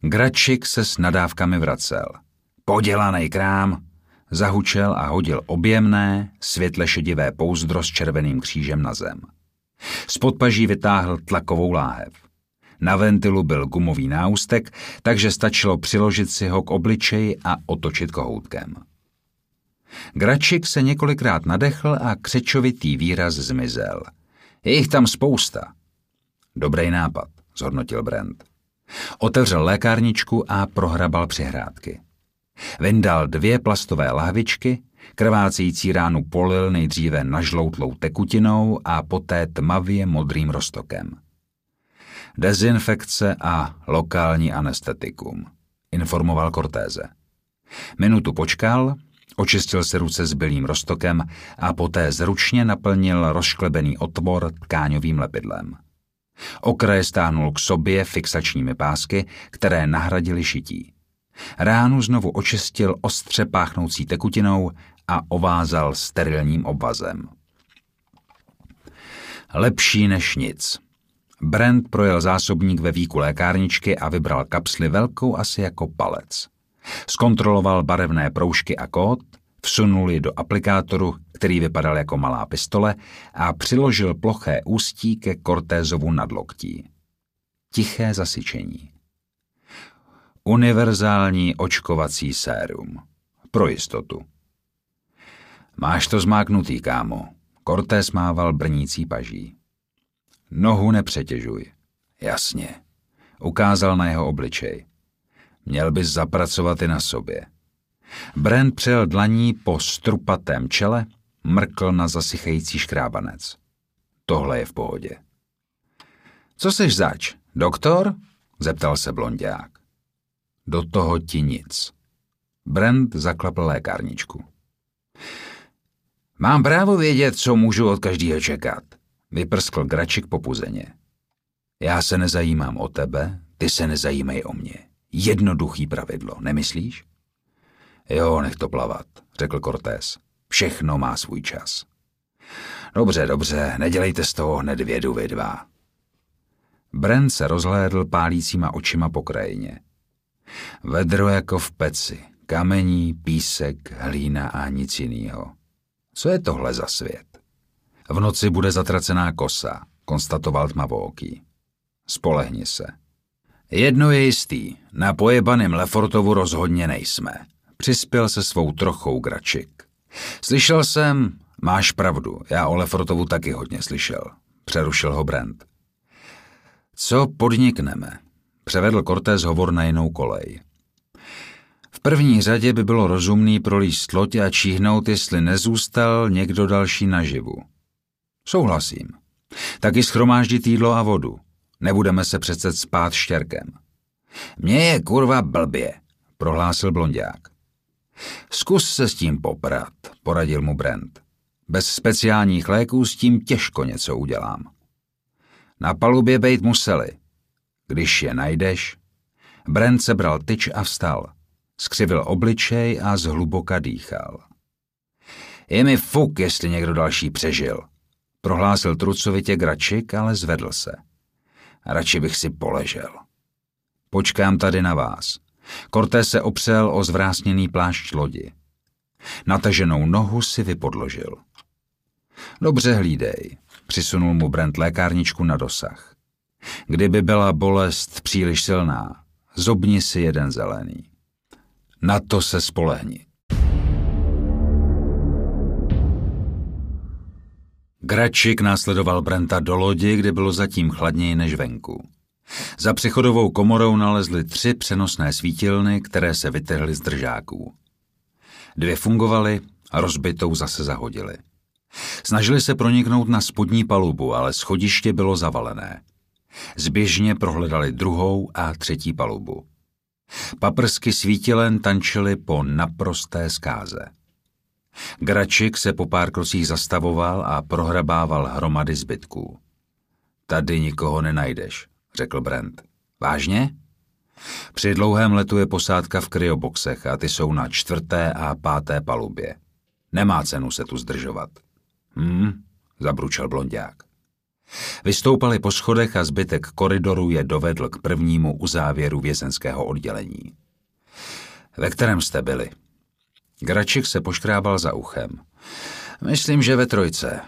Gračik se s nadávkami vracel. Podělaný krám, zahučel a hodil objemné, světle šedivé pouzdro s červeným křížem na zem. Z podpaží vytáhl tlakovou láhev. Na ventilu byl gumový náustek, takže stačilo přiložit si ho k obličeji a otočit kohoutkem. Gračik se několikrát nadechl a křečovitý výraz zmizel. Je jich tam spousta. Dobrý nápad, zhodnotil Brent. Otevřel lékárničku a prohrabal přihrádky. Vyndal dvě plastové lahvičky, krvácející ránu polil nejdříve nažloutlou tekutinou a poté tmavě modrým roztokem. Dezinfekce a lokální anestetikum, informoval Cortéze. Minutu počkal, očistil si ruce s bylým roztokem a poté zručně naplnil rozšklebený otvor tkáňovým lepidlem. Okraje stáhnul k sobě fixačními pásky, které nahradily šití. Ránu znovu očistil ostře páchnoucí tekutinou a ovázal sterilním obvazem. Lepší než nic. Brent projel zásobník ve výku lékárničky a vybral kapsly velkou asi jako palec. Zkontroloval barevné proužky a kód, vsunul ji do aplikátoru, který vypadal jako malá pistole, a přiložil ploché ústí ke Cortézovu nadloktí. Tiché zasyčení. Univerzální očkovací sérum. Pro jistotu. Máš to zmáknutý, kámo. Cortés mával brnící paží. Nohu nepřetěžuj. Jasně. Ukázal na jeho obličej. Měl bys zapracovat i na sobě. Brent přijel dlaní po strupatém čele, mrkl na zasychající škrábanec. Tohle je v pohodě. Co seš zač, doktor? Zeptal se blondák. Do toho ti nic. Brent zaklapl lékárničku. Mám právo vědět, co můžu od každého čekat, vyprskl Gračik popuzeně. Já se nezajímám o tebe, ty se nezajímej o mě. Jednoduchý pravidlo, nemyslíš? Jo, nech to plavat, řekl Cortés. Všechno má svůj čas. Dobře, dobře, nedělejte z toho hned vědu vy dva. Brent se rozhlédl pálícíma očima po krajině. Vedro jako v peci, Kamení, písek, hlína a nic jiného. Co je tohle za svět? V noci bude zatracená kosa, konstatoval tmavooký. Spolehni se. Jedno je jistý, na pojebaném Lefortovu rozhodně nejsme. Přispěl se svou trochou Gračik. Slyšel jsem, máš pravdu, já o Lefortovu taky hodně slyšel. Přerušil ho Brent. Co podnikneme? Převedl Cortés hovor na jinou kolej. V první řadě by bylo rozumný prolíst loď a číhnout, jestli nezůstal někdo další naživu. Souhlasím. Taky schromáždit jídlo a vodu. Nebudeme se přece spát štěrkem. Mně je kurva blbě, prohlásil blondák. Zkus se s tím poprat, poradil mu Brent. Bez speciálních léků s tím těžko něco udělám. Na palubě bejt museli. Když je najdeš... Brent sebral tyč a vstal. Skřivil obličej a zhluboka dýchal. Je mi fuk, jestli někdo další přežil, prohlásil trucovitě Gračik, ale zvedl se. Radši bych si poležel. Počkám tady na vás. Korté se opřel o zvrásněný plášť lodi. Nataženou nohu si vypodložil. Dobře hlídej, přisunul mu Brent lékárničku na dosah. Kdyby byla bolest příliš silná, zobni si jeden zelený. Na to se spolehni. Gračik následoval Brenta do lodi, kde bylo zatím chladněji než venku. Za přechodovou komorou nalezli tři přenosné svítilny, které se vytrhly z držáků. Dvě fungovaly a rozbitou zase zahodili. Snažili se proniknout na spodní palubu, ale schodiště bylo zavalené. Zběžně prohledali druhou a třetí palubu. Paprsky svítilen tančily po naprosté zkáze. Gračik se po pár krocích zastavoval a prohrabával hromady zbytků. Tady nikoho nenajdeš, řekl Brent. Vážně? Při dlouhém letu je posádka v kryoboxech a ty jsou na čtvrté a páté palubě. Nemá cenu se tu zdržovat. Hm, zabručel blondák. Vystoupali po schodech a zbytek koridoru je dovedl k prvnímu uzávěru vězenského oddělení. Ve kterém jste byli? Gračik se poštrábal za uchem. Myslím, že ve trojce.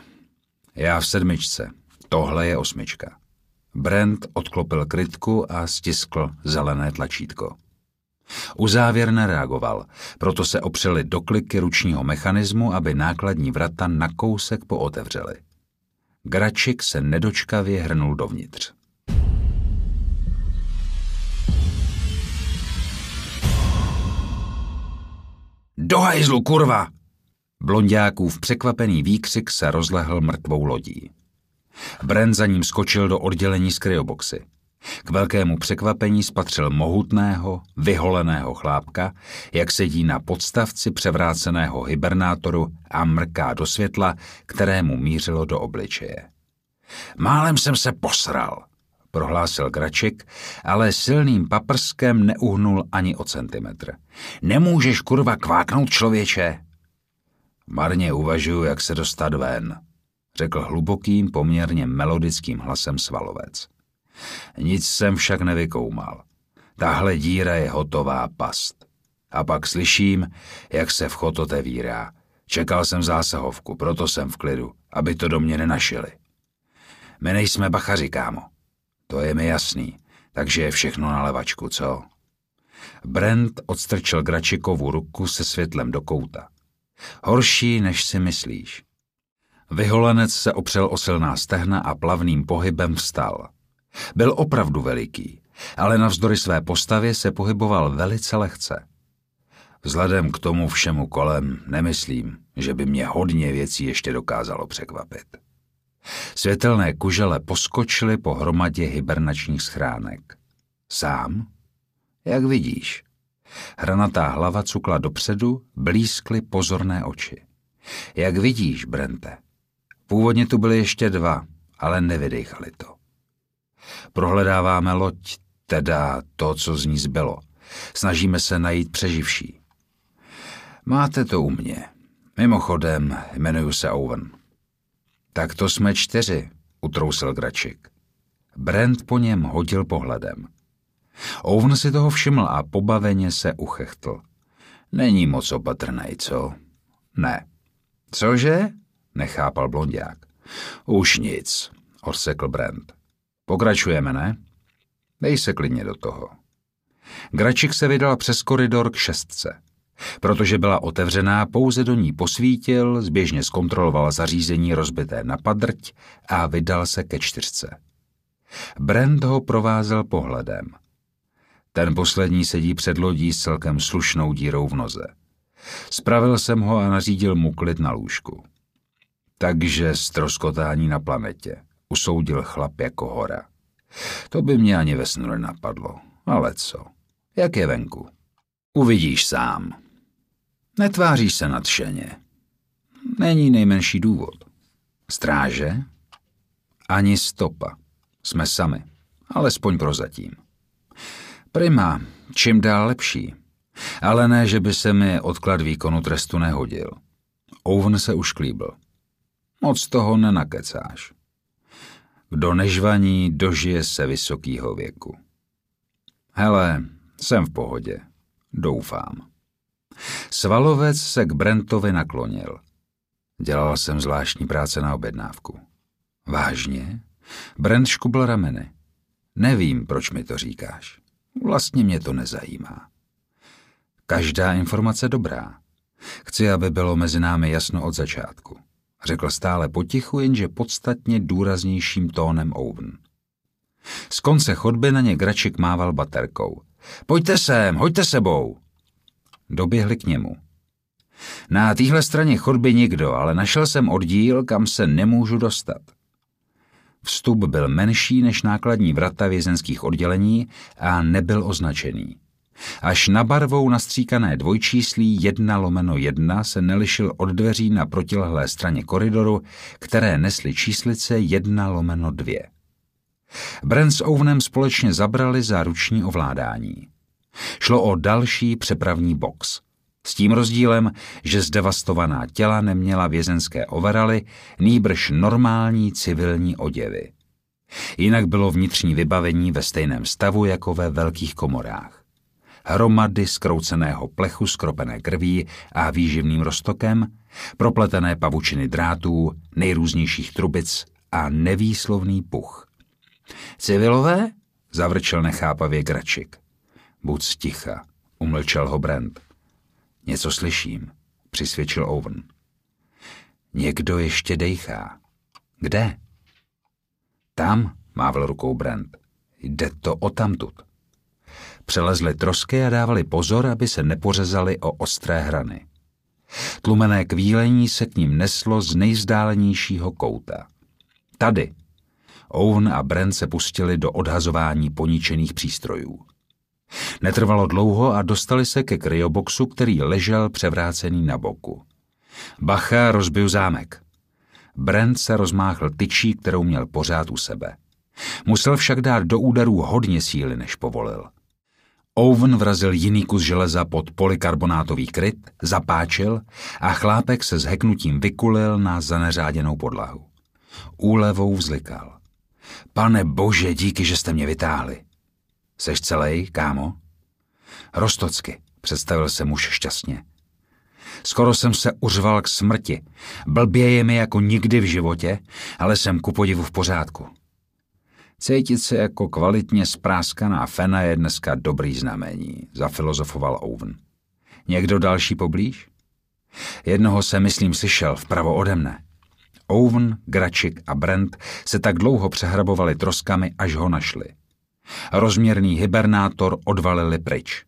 Já v sedmičce. Tohle je osmička. Brent odklopil krytku a stiskl zelené tlačítko. Uzávěr nereagoval, proto se opřeli do kliky ručního mechanismu, aby nákladní vrata na kousek pootevřeli. Gračik se nedočkavě hrnul dovnitř. Do hajzlu, kurva! Blondiákův překvapený výkřik se rozlehl mrtvou lodí. Bren za ním skočil do oddělení z kryoboxy. K velkému překvapení spatřil mohutného, vyholeného chlápka, jak sedí na podstavci převráceného hibernátoru a mrká do světla, kterému mířilo do obličeje. Málem jsem se posral, prohlásil Gračik, ale silným paprskem neuhnul ani o centimetr. Nemůžeš kurva kváknout člověče? Marně uvažuji, jak se dostat ven, řekl hlubokým, poměrně melodickým hlasem svalovec. Nic jsem však nevykoumal. Tahle díra je hotová past. A pak slyším, jak se vchod otevírá. Čekal jsem zásahovku, proto jsem v klidu, aby to do mě nenašili. My nejsme bachaři, kámo. To je mi jasný, takže je všechno na levačku, co? Brent odstrčil Gračikovu ruku se světlem do kouta. Horší, než si myslíš. Vyholenec se opřel o silná stehna a plavným pohybem vstal. Byl opravdu veliký, ale navzdory své postavě se pohyboval velice lehce. Vzhledem k tomu všemu kolem nemyslím, že by mě hodně věcí ještě dokázalo překvapit. Světelné kužele poskočily po hromadě hibernačních schránek. Sám? Jak vidíš. Hranatá hlava cukla dopředu, blízkly pozorné oči. Jak vidíš, Brente. Původně tu byly ještě dva, ale nevydechali to. Prohledáváme loď, teda to, co z ní zbylo. Snažíme se najít přeživší. Máte to u mě. Mimochodem, jmenuji se Owen. Tak to jsme čtyři, utrousil Gračik. Brent po něm hodil pohledem. Owen si toho všiml a pobaveně se uchechtl. Není moc opatrnej, co? Ne. Cože? Nechápal blondiák. Už nic, odsekl Brent. Pokračujeme, ne? Dej se klidně do toho. Gračik se vydal přes koridor k šestce. Protože byla otevřená, pouze do ní posvítil, zběžně zkontroloval zařízení rozbité na padrť a vydal se ke čtyřce. Brand ho provázel pohledem. Ten poslední sedí před lodí s celkem slušnou dírou v noze. Spravil jsem ho a nařídil mu klid na lůžku. Takže stroskotání na planetě, usoudil chlap jako hora. To by mě ani ve snu nenapadlo. Ale co? Jak je venku? Uvidíš sám. Netváříš se nadšeně. Není nejmenší důvod. Stráže? Ani stopa. Jsme sami. Alespoň prozatím. Prima, čím dál lepší. Ale ne, že by se mi odklad výkonu trestu nehodil. Owen se už klíbil. Moc toho nenakecáš. Kdo nežvaní, dožije se vysokýho věku. Hele, jsem v pohodě. Doufám. Svalovec se k Brentovi naklonil. Dělal jsem zvláštní práce na objednávku. Vážně? Brent škubl rameny. Nevím, proč mi to říkáš. Vlastně mě to nezajímá. Každá informace dobrá. Chci, aby bylo mezi námi jasno od začátku. Řekl stále potichu, jenže podstatně důraznějším tónem Owen. Z konce chodby na ně Gračik mával baterkou. Pojďte sem, hoďte sebou. Doběhli k němu. Na téhle straně chodby nikdo, ale našel jsem oddíl, kam se nemůžu dostat. Vstup byl menší než nákladní vrata vězenských oddělení a nebyl označený. Až na barvou nastříkané dvojčíslí 1 lomeno 1 se nelišil od dveří na protilehlé straně koridoru, které nesly číslice 1 lomeno 2. Brent s Ownem společně zabrali za ruční ovládání. Šlo o další přepravní box. S tím rozdílem, že zdevastovaná těla neměla vězenské overaly, nýbrž normální civilní oděvy. Jinak bylo vnitřní vybavení ve stejném stavu jako ve velkých komorách. Hromady skrouceného plechu skropené krví a výživným roztokem, propletené pavučiny drátů, nejrůznějších trubic a nevýslovný puch. Civilové? zavrčel nechápavě Gračik. Buď sticha, umlčel ho Brent. Něco slyším, přisvědčil Owen. Někdo ještě dejchá. Kde? Tam, mávl rukou Brent. Jde to o tamtud. Přelezli trosky a dávali pozor, aby se nepořezali o ostré hrany. Tlumené kvílení se k ním neslo z nejvzdálenějšího kouta. Tady. Owen a Brent se pustili do odhazování poničených přístrojů. Netrvalo dlouho a dostali se ke kryoboxu, který ležel převrácený na boku. Bacha rozbil zámek. Brent se rozmáchl tyčí, kterou měl pořád u sebe. Musel však dát do úderů hodně síly, než povolil. Owen vrazil jiný kus železa pod polikarbonátový kryt, zapáčil a chlápek se s heknutím vykulil na zaneřáděnou podlahu. Úlevou vzlikal. Pane bože, díky, že jste mě vytáhli. Seš celý, kámo? Rostocky, představil se muž šťastně. Skoro jsem se uřval k smrti. Blbě je mi jako nikdy v životě, ale jsem ku podivu v pořádku. Cítit se jako kvalitně spráskaná fena je dneska dobrý znamení, zafilozofoval Owen. Někdo další poblíž? Jednoho se, myslím, slyšel vpravo ode mne. Owen, Gračik a Brent se tak dlouho přehrabovali troskami, až ho našli. Rozměrný hibernátor odvalili pryč.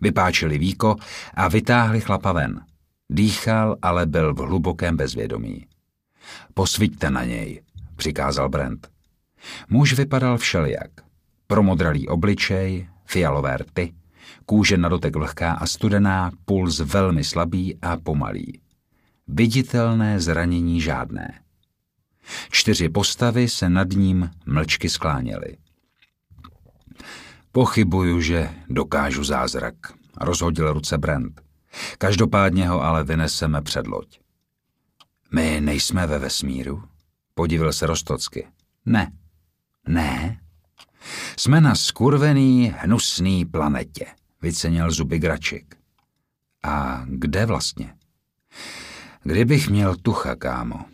Vypáčili víko a vytáhli chlapa ven. Dýchal, ale byl v hlubokém bezvědomí. Posvíťte na něj, přikázal Brent. Muž vypadal všelijak. Promodralý obličej, fialové rty, kůže na dotek vlhká a studená, puls velmi slabý a pomalý. Viditelné zranění žádné. Čtyři postavy se nad ním mlčky skláněly. Pochybuju, že dokážu zázrak, rozhodil ruce Brent. Každopádně ho ale vyneseme před loď. My nejsme ve vesmíru? Podivil se Rostocky. Ne. Ne? Jsme na skurvený, hnusný planetě, vycenil zuby Gračik. A kde vlastně? Kdybych měl tucha, kámo.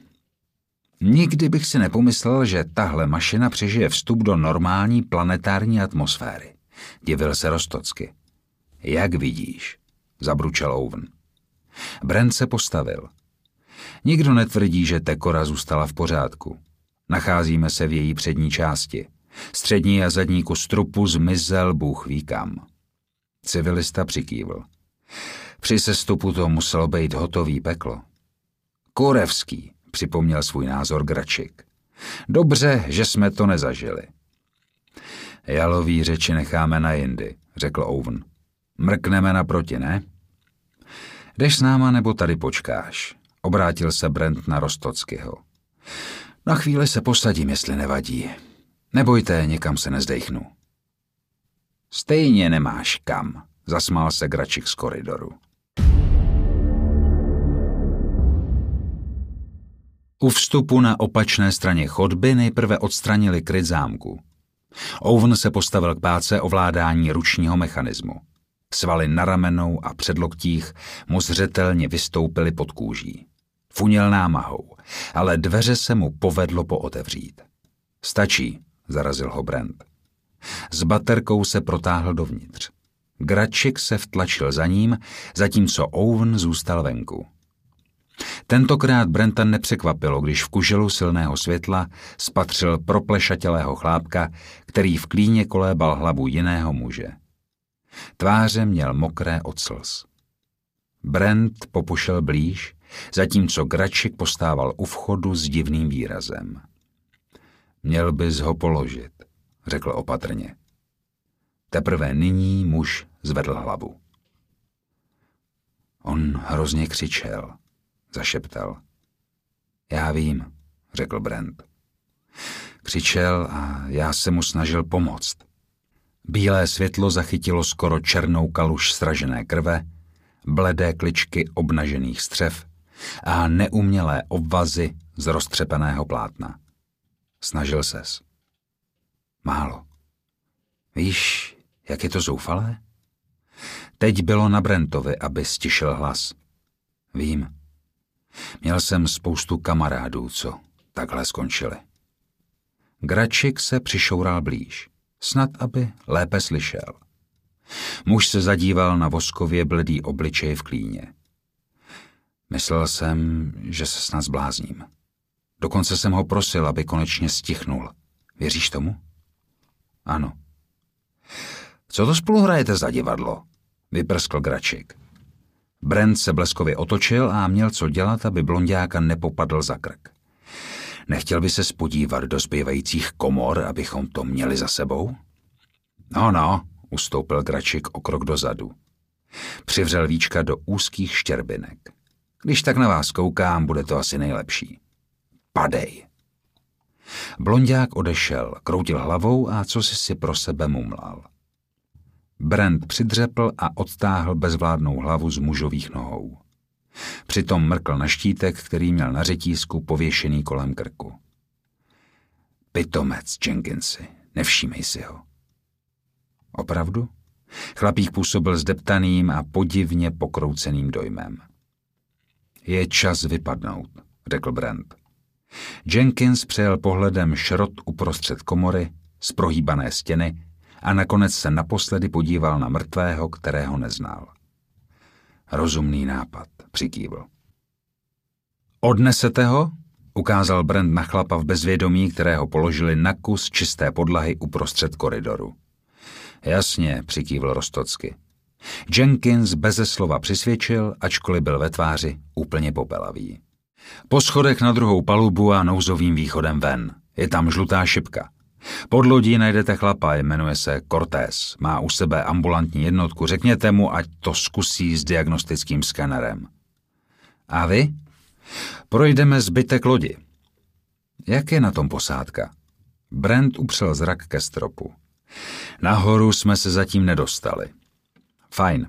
Nikdy bych si nepomyslel, že tahle mašina přežije vstup do normální planetární atmosféry. Divil se Rostocky. Jak vidíš, zabručel Owen. Brent se postavil. Nikdo netvrdí, že Tekora zůstala v pořádku. Nacházíme se v její přední části. Střední a zadní kus trupu zmizel Bůh ví kam. Civilista přikývl. Při sestupu to muselo být hotový peklo. Kurevský, připomněl svůj názor Gračik. Dobře, že jsme to nezažili. Jalový řeči necháme na jindy, řekl Owen. Mrkneme naproti, ne? Jdeš s náma nebo tady počkáš? Obrátil se Brent na Rostockého. Na chvíli se posadím, jestli nevadí. Nebojte, někam se nezdechnu. Stejně nemáš kam, zasmál se Gračik z koridoru. U vstupu na opačné straně chodby nejprve odstranili kryt zámku. Owen se postavil k páce ovládání ručního mechanismu. Svaly na ramenou a předloktích mu zřetelně vystoupily pod kůží. Funěl námahou, ale dveře se mu povedlo pootevřít. Stačí, zarazil ho Brent. S baterkou se protáhl dovnitř. Gračik se vtlačil za ním, zatímco Owen zůstal venku. Tentokrát Brenta nepřekvapilo, když v kuželu silného světla spatřil proplešatělého chlápka, který v klíně kolébal hlavu jiného muže. Tváře měl mokré od slz. Brent popušel blíž, zatímco Gračik postával u vchodu s divným výrazem. Měl bys ho položit, řekl opatrně. Teprve nyní muž zvedl hlavu. On hrozně křičel zašeptal. Já vím, řekl Brent. Křičel a já se mu snažil pomoct. Bílé světlo zachytilo skoro černou kaluž stražené krve, bledé kličky obnažených střev a neumělé obvazy z roztřepeného plátna. Snažil ses. Málo. Víš, jak je to zoufalé? Teď bylo na Brentovi, aby stišil hlas. Vím. Měl jsem spoustu kamarádů, co takhle skončili. Gračik se přišoural blíž, snad aby lépe slyšel. Muž se zadíval na voskově bledý obličej v klíně. Myslel jsem, že se snad zblázním. Dokonce jsem ho prosil, aby konečně stichnul. Věříš tomu? Ano. Co to spolu hrajete za divadlo? Vyprskl Gračik. Brent se bleskově otočil a měl co dělat, aby blondiáka nepopadl za krk. Nechtěl by se spodívat do zbývajících komor, abychom to měli za sebou? No, no, ustoupil Gračik o krok dozadu. Přivřel víčka do úzkých štěrbinek. Když tak na vás koukám, bude to asi nejlepší. Padej. Blondák odešel, kroutil hlavou a co si si pro sebe mumlal. Brent přidřepl a odtáhl bezvládnou hlavu z mužových nohou. Přitom mrkl na štítek, který měl na řetízku pověšený kolem krku. Pitomec, Jenkinsy, nevšímej si ho. Opravdu? Chlapík působil zdeptaným a podivně pokrouceným dojmem. Je čas vypadnout, řekl Brent. Jenkins přejel pohledem šrot uprostřed komory, z prohýbané stěny a nakonec se naposledy podíval na mrtvého, kterého neznal. Rozumný nápad, přikývl. Odnesete ho? Ukázal Brent na chlapa v bezvědomí, kterého položili na kus čisté podlahy uprostřed koridoru. Jasně, přikývl Rostocky. Jenkins beze slova přisvědčil, ačkoliv byl ve tváři úplně popelavý. Po schodech na druhou palubu a nouzovým východem ven. Je tam žlutá šipka. Pod lodí najdete chlapa, jmenuje se Cortés. Má u sebe ambulantní jednotku. Řekněte mu, ať to zkusí s diagnostickým skenerem. A vy? Projdeme zbytek lodi. Jak je na tom posádka? Brent upřel zrak ke stropu. Nahoru jsme se zatím nedostali. Fajn.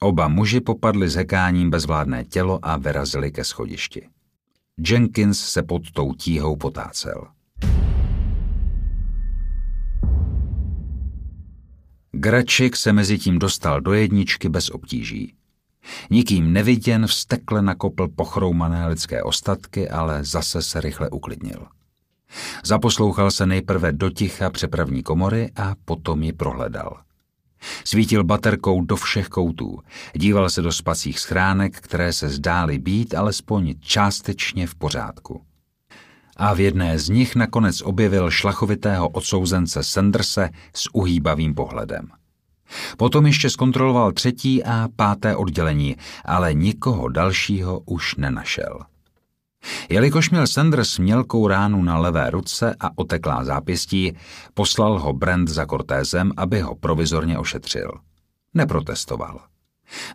Oba muži popadli s hekáním bezvládné tělo a vyrazili ke schodišti. Jenkins se pod tou tíhou potácel. Gračik se mezi tím dostal do jedničky bez obtíží. Nikým neviděn vstekle nakopl pochroumané lidské ostatky, ale zase se rychle uklidnil. Zaposlouchal se nejprve do ticha přepravní komory a potom ji prohledal. Svítil baterkou do všech koutů, díval se do spacích schránek, které se zdály být alespoň částečně v pořádku. A v jedné z nich nakonec objevil šlachovitého odsouzence Sanderse s uhýbavým pohledem. Potom ještě zkontroloval třetí a páté oddělení, ale nikoho dalšího už nenašel. Jelikož měl Sanders mělkou ránu na levé ruce a oteklá zápěstí, poslal ho Brand za Cortézem, aby ho provizorně ošetřil. Neprotestoval.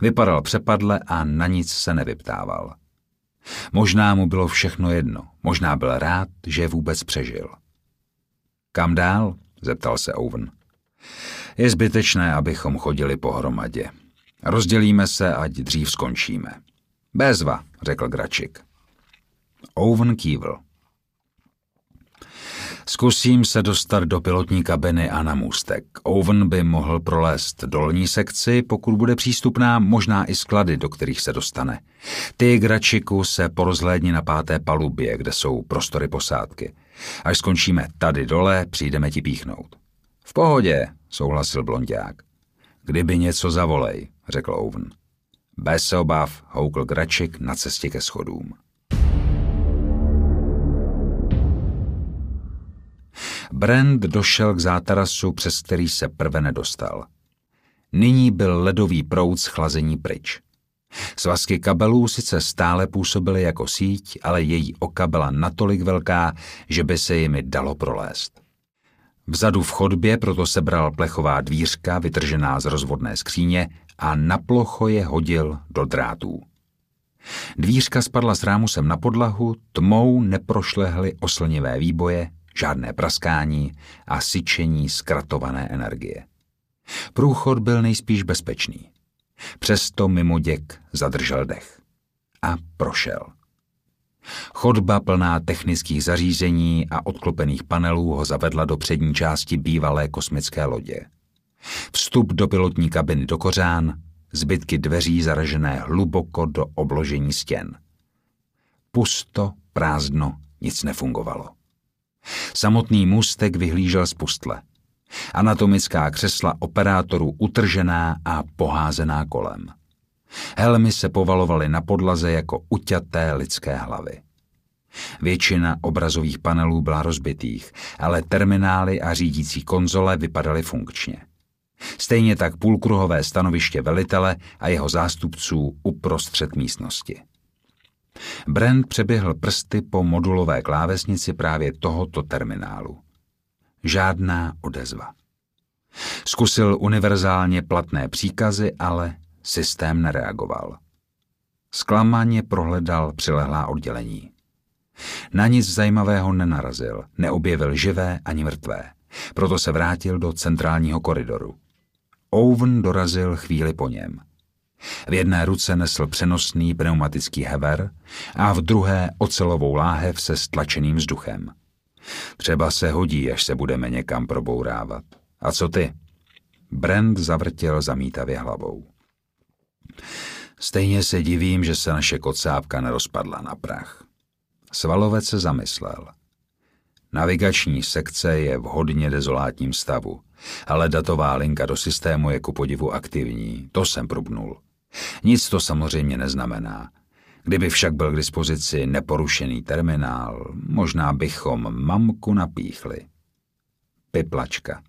Vypadal přepadle a na nic se nevyptával. Možná mu bylo všechno jedno, možná byl rád, že vůbec přežil. Kam dál? zeptal se Owen. Je zbytečné, abychom chodili pohromadě. Rozdělíme se, ať dřív skončíme. Bezva, řekl Gračik. Owen kývl. Zkusím se dostat do pilotní kabiny a na můstek. Owen by mohl prolézt dolní sekci, pokud bude přístupná, možná i sklady, do kterých se dostane. Ty, Gračiku, se porozhlédni na páté palubě, kde jsou prostory posádky. Až skončíme tady dole, přijdeme ti píchnout. V pohodě, souhlasil blondák. Kdyby něco zavolej, řekl Owen. Bez obav houkl Gračik na cestě ke schodům. Brand došel k zátarasu, přes který se prve nedostal. Nyní byl ledový proud schlazení pryč. Svazky kabelů sice stále působily jako síť, ale její oka byla natolik velká, že by se jimi dalo prolézt. Vzadu v chodbě proto sebral plechová dvířka vytržená z rozvodné skříně a na plocho je hodil do drátů. Dvířka spadla s rámusem na podlahu, tmou neprošlehly oslnivé výboje, žádné praskání a syčení zkratované energie. Průchod byl nejspíš bezpečný. Přesto mimo děk zadržel dech. A prošel. Chodba plná technických zařízení a odklopených panelů ho zavedla do přední části bývalé kosmické lodě. Vstup do pilotní kabiny do kořán, zbytky dveří zaražené hluboko do obložení stěn. Pusto, prázdno, nic nefungovalo. Samotný můstek vyhlížel z pustle. Anatomická křesla operátorů utržená a poházená kolem. Helmy se povalovaly na podlaze jako uťaté lidské hlavy. Většina obrazových panelů byla rozbitých, ale terminály a řídící konzole vypadaly funkčně. Stejně tak půlkruhové stanoviště velitele a jeho zástupců uprostřed místnosti. Brand přeběhl prsty po modulové klávesnici právě tohoto terminálu. Žádná odezva. Zkusil univerzálně platné příkazy, ale systém nereagoval. Sklamaně prohledal přilehlá oddělení. Na nic zajímavého nenarazil, neobjevil živé ani mrtvé. Proto se vrátil do centrálního koridoru. Owen dorazil chvíli po něm. V jedné ruce nesl přenosný pneumatický hever a v druhé ocelovou láhev se stlačeným vzduchem. Třeba se hodí, až se budeme někam probourávat. A co ty? Brand zavrtěl zamítavě hlavou. Stejně se divím, že se naše kocápka nerozpadla na prach. Svalovec se zamyslel. Navigační sekce je v hodně dezolátním stavu, ale datová linka do systému je ku podivu aktivní, to jsem probnul. Nic to samozřejmě neznamená. Kdyby však byl k dispozici neporušený terminál, možná bychom mamku napíchli. Piplačka.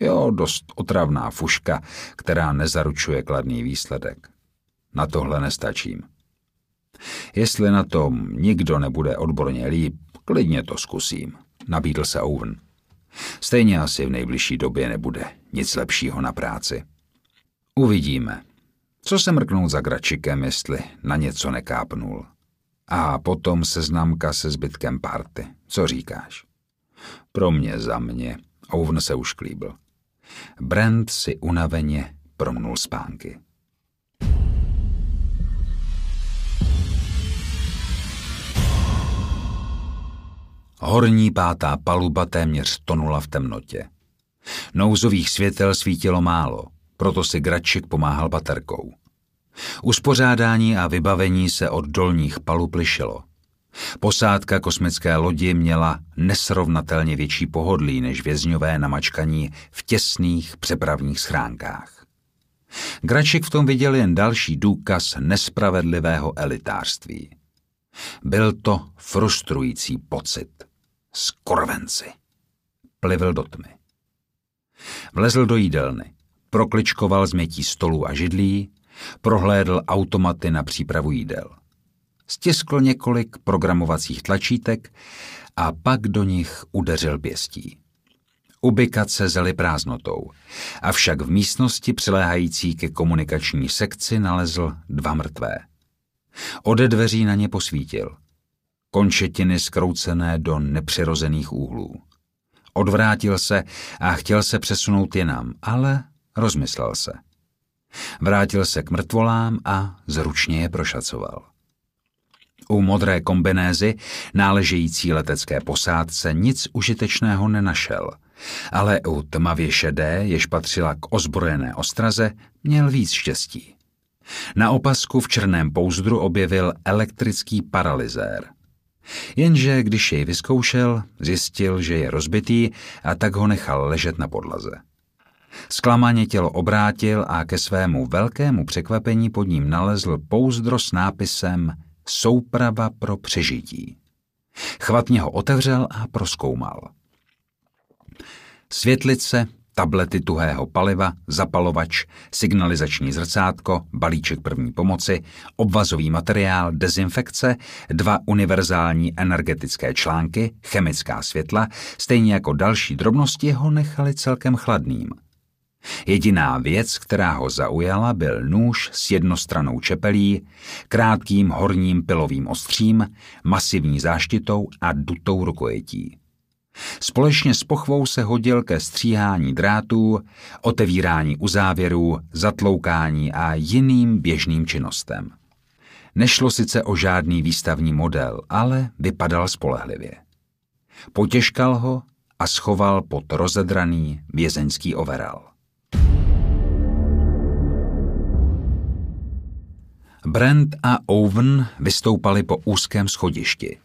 Jo, dost otravná fuška, která nezaručuje kladný výsledek. Na tohle nestačím. Jestli na tom nikdo nebude odborně líp, klidně to zkusím, nabídl se Owen. Stejně asi v nejbližší době nebude nic lepšího na práci. Uvidíme. Co se mrknout za Gračikem, jestli na něco nekápnul? A potom seznamka se zbytkem party. Co říkáš? Pro mě za mě. Owen se už klíbil. Brent si unaveně promnul spánky. Horní pátá paluba téměř tonula v temnotě. Nouzových světel svítilo málo, proto si Gračik pomáhal baterkou. Uspořádání a vybavení se od dolních palub lišilo. Posádka kosmické lodi měla nesrovnatelně větší pohodlí než vězňové namačkaní v těsných přepravních schránkách. Gračik v tom viděl jen další důkaz nespravedlivého elitářství. Byl to frustrující pocit. Skorvenci. Plivil do tmy. Vlezl do jídelny, prokličkoval změtí stolů a židlí, prohlédl automaty na přípravu jídel. Stiskl několik programovacích tlačítek a pak do nich udeřil pěstí. Ubikace zely prázdnotou, avšak v místnosti přiléhající ke komunikační sekci nalezl dva mrtvé. Ode dveří na ně posvítil. Končetiny skroucené do nepřirozených úhlů. Odvrátil se a chtěl se přesunout jinam, ale rozmyslel se. Vrátil se k mrtvolám a zručně je prošacoval. U modré kombinézy, náležející letecké posádce, nic užitečného nenašel, ale u tmavě šedé, jež patřila k ozbrojené ostraze, měl víc štěstí. Na opasku v černém pouzdru objevil elektrický paralyzér. Jenže když jej vyzkoušel, zjistil, že je rozbitý a tak ho nechal ležet na podlaze. Zklamaně tělo obrátil a ke svému velkému překvapení pod ním nalezl pouzdro s nápisem Souprava pro přežití. Chvatně ho otevřel a proskoumal. Světlice, tablety tuhého paliva, zapalovač, signalizační zrcátko, balíček první pomoci, obvazový materiál, dezinfekce, dva univerzální energetické články, chemická světla, stejně jako další drobnosti ho nechali celkem chladným – Jediná věc, která ho zaujala, byl nůž s jednostranou čepelí, krátkým horním pilovým ostřím, masivní záštitou a dutou rukojetí. Společně s pochvou se hodil ke stříhání drátů, otevírání uzávěrů, zatloukání a jiným běžným činnostem. Nešlo sice o žádný výstavní model, ale vypadal spolehlivě. Potěžkal ho a schoval pod rozedraný vězeňský overal. Brent a Owen vystoupali po úzkém schodišti.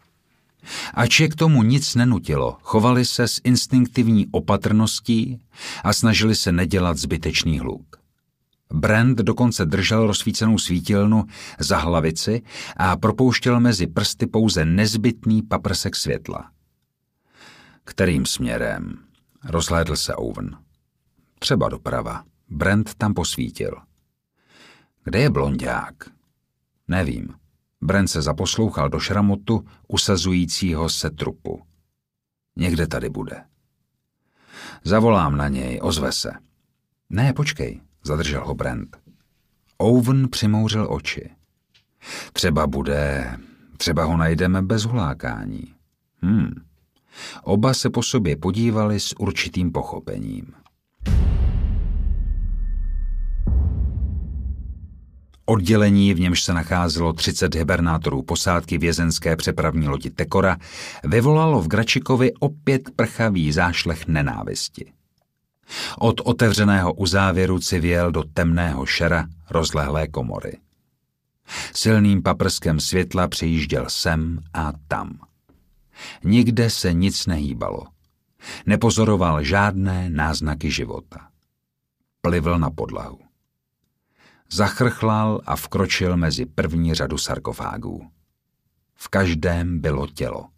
Ač je k tomu nic nenutilo, chovali se s instinktivní opatrností a snažili se nedělat zbytečný hluk. Brand dokonce držel rozsvícenou svítilnu za hlavici a propouštěl mezi prsty pouze nezbytný paprsek světla. Kterým směrem? Rozhlédl se Owen. Třeba doprava. Brand tam posvítil. Kde je blondák? Nevím. Brent se zaposlouchal do šramotu usazujícího se trupu. Někde tady bude. Zavolám na něj, ozve se. Ne, počkej, zadržel ho Brent. Owen přimouřil oči. Třeba bude, třeba ho najdeme bez hulákání. Hmm. Oba se po sobě podívali s určitým pochopením. Oddělení, v němž se nacházelo 30 hibernátorů posádky vězenské přepravní lodi Tekora, vyvolalo v Gračikovi opět prchavý zášlech nenávisti. Od otevřeného uzávěru civěl do temného šera rozlehlé komory. Silným paprskem světla přejížděl sem a tam. Nikde se nic nehýbalo. Nepozoroval žádné náznaky života. Plivl na podlahu zachrchlal a vkročil mezi první řadu sarkofágů. V každém bylo tělo.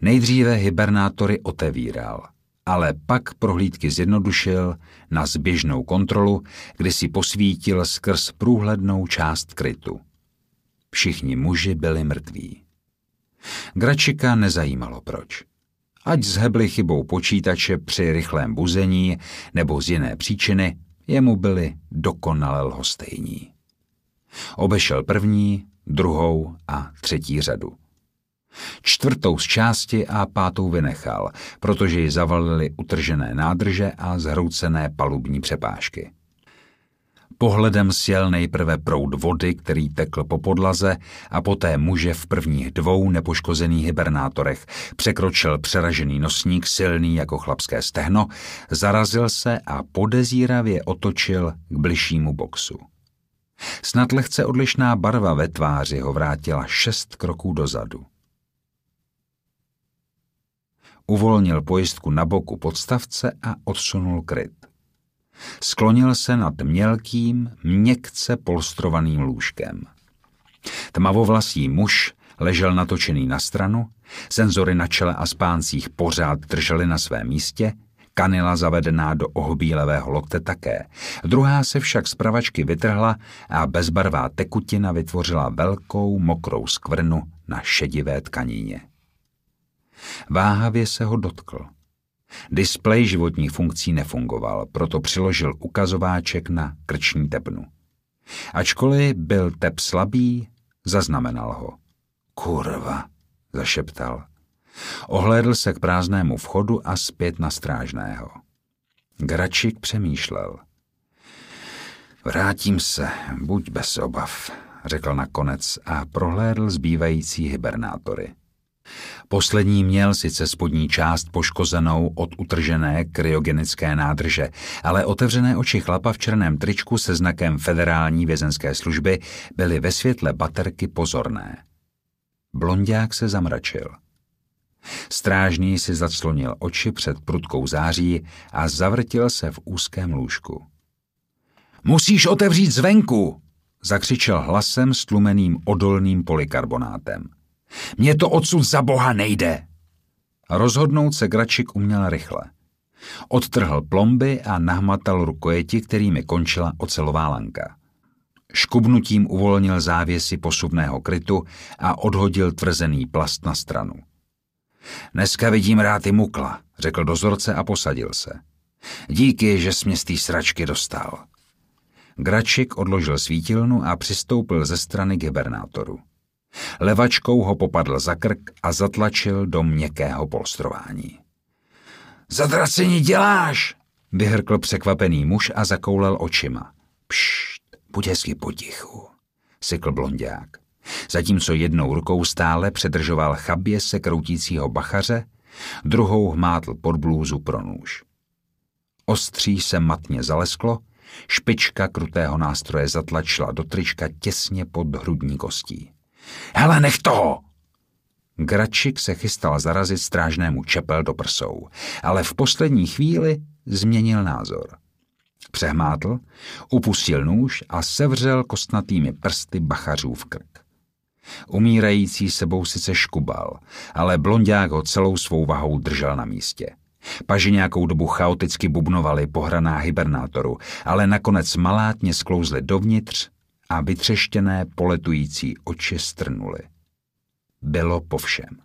Nejdříve hibernátory otevíral, ale pak prohlídky zjednodušil na zběžnou kontrolu, kdy si posvítil skrz průhlednou část krytu. Všichni muži byli mrtví. Gračika nezajímalo proč. Ať zhebli chybou počítače při rychlém buzení nebo z jiné příčiny, Jemu byli dokonale lhostejní. Obešel první, druhou a třetí řadu. Čtvrtou z části a pátou vynechal, protože ji zavalili utržené nádrže a zhroucené palubní přepážky. Pohledem sjel nejprve proud vody, který tekl po podlaze a poté muže v prvních dvou nepoškozených hibernátorech. Překročil přeražený nosník, silný jako chlapské stehno, zarazil se a podezíravě otočil k bližšímu boxu. Snad lehce odlišná barva ve tváři ho vrátila šest kroků dozadu. Uvolnil pojistku na boku podstavce a odsunul kryt. Sklonil se nad mělkým, měkce polstrovaným lůžkem. Tmavovlasý muž ležel natočený na stranu, senzory na čele a spáncích pořád držely na svém místě, kanila zavedená do ohbílevého lokte také. Druhá se však z pravačky vytrhla a bezbarvá tekutina vytvořila velkou mokrou skvrnu na šedivé tkanině. Váhavě se ho dotkl. Displej životních funkcí nefungoval, proto přiložil ukazováček na krční tepnu. Ačkoliv byl tep slabý, zaznamenal ho. Kurva, zašeptal. Ohlédl se k prázdnému vchodu a zpět na strážného. Gračik přemýšlel. Vrátím se, buď bez obav, řekl nakonec a prohlédl zbývající hibernátory. Poslední měl sice spodní část poškozenou od utržené kryogenické nádrže, ale otevřené oči chlapa v černém tričku se znakem federální vězenské služby byly ve světle baterky pozorné. Blondák se zamračil. Strážný si zaclonil oči před prudkou září a zavrtil se v úzkém lůžku. Musíš otevřít zvenku, zakřičel hlasem stlumeným odolným polikarbonátem. Mně to odsud za boha nejde. Rozhodnout se Gračik uměl rychle. Odtrhl plomby a nahmatal rukojeti, kterými končila ocelová lanka. Škubnutím uvolnil závěsy posuvného krytu a odhodil tvrzený plast na stranu. Dneska vidím rád i mukla, řekl dozorce a posadil se. Díky, že jsi mě z té sračky dostal. Gračik odložil svítilnu a přistoupil ze strany k hibernátoru. Levačkou ho popadl za krk a zatlačil do měkkého polstrování. Zadracení děláš, vyhrkl překvapený muž a zakoulel očima. Pšt, buď hezky potichu, sykl blondák. Zatímco jednou rukou stále předržoval chabě se kroutícího bachaře, druhou hmátl pod blůzu pro nůž. Ostří se matně zalesklo, špička krutého nástroje zatlačila do trička těsně pod hrudní kostí. Hele, nech toho! Gračik se chystal zarazit strážnému čepel do prsou, ale v poslední chvíli změnil názor. Přehmátl, upustil nůž a sevřel kostnatými prsty bachařů v krk. Umírající sebou sice škubal, ale blondák ho celou svou vahou držel na místě. Paži nějakou dobu chaoticky bubnovali pohraná hibernátoru, ale nakonec malátně sklouzli dovnitř a vytřeštěné poletující oči strnuly. Bylo po všem.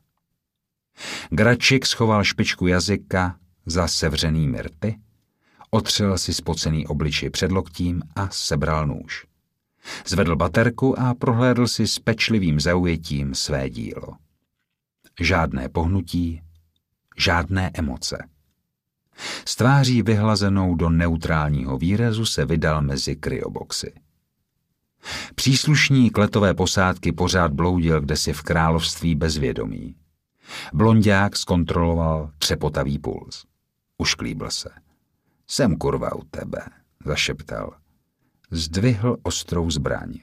Gračik schoval špičku jazyka za sevřený rty, otřel si spocený obličej před loktím a sebral nůž. Zvedl baterku a prohlédl si s pečlivým zaujetím své dílo. Žádné pohnutí, žádné emoce. S tváří vyhlazenou do neutrálního výrazu se vydal mezi kryoboxy. Příslušník letové posádky pořád bloudil kdesi v království bezvědomí. Blondák zkontroloval třepotavý puls. Ušklíbil se. Jsem kurva u tebe, zašeptal. Zdvihl ostrou zbraň.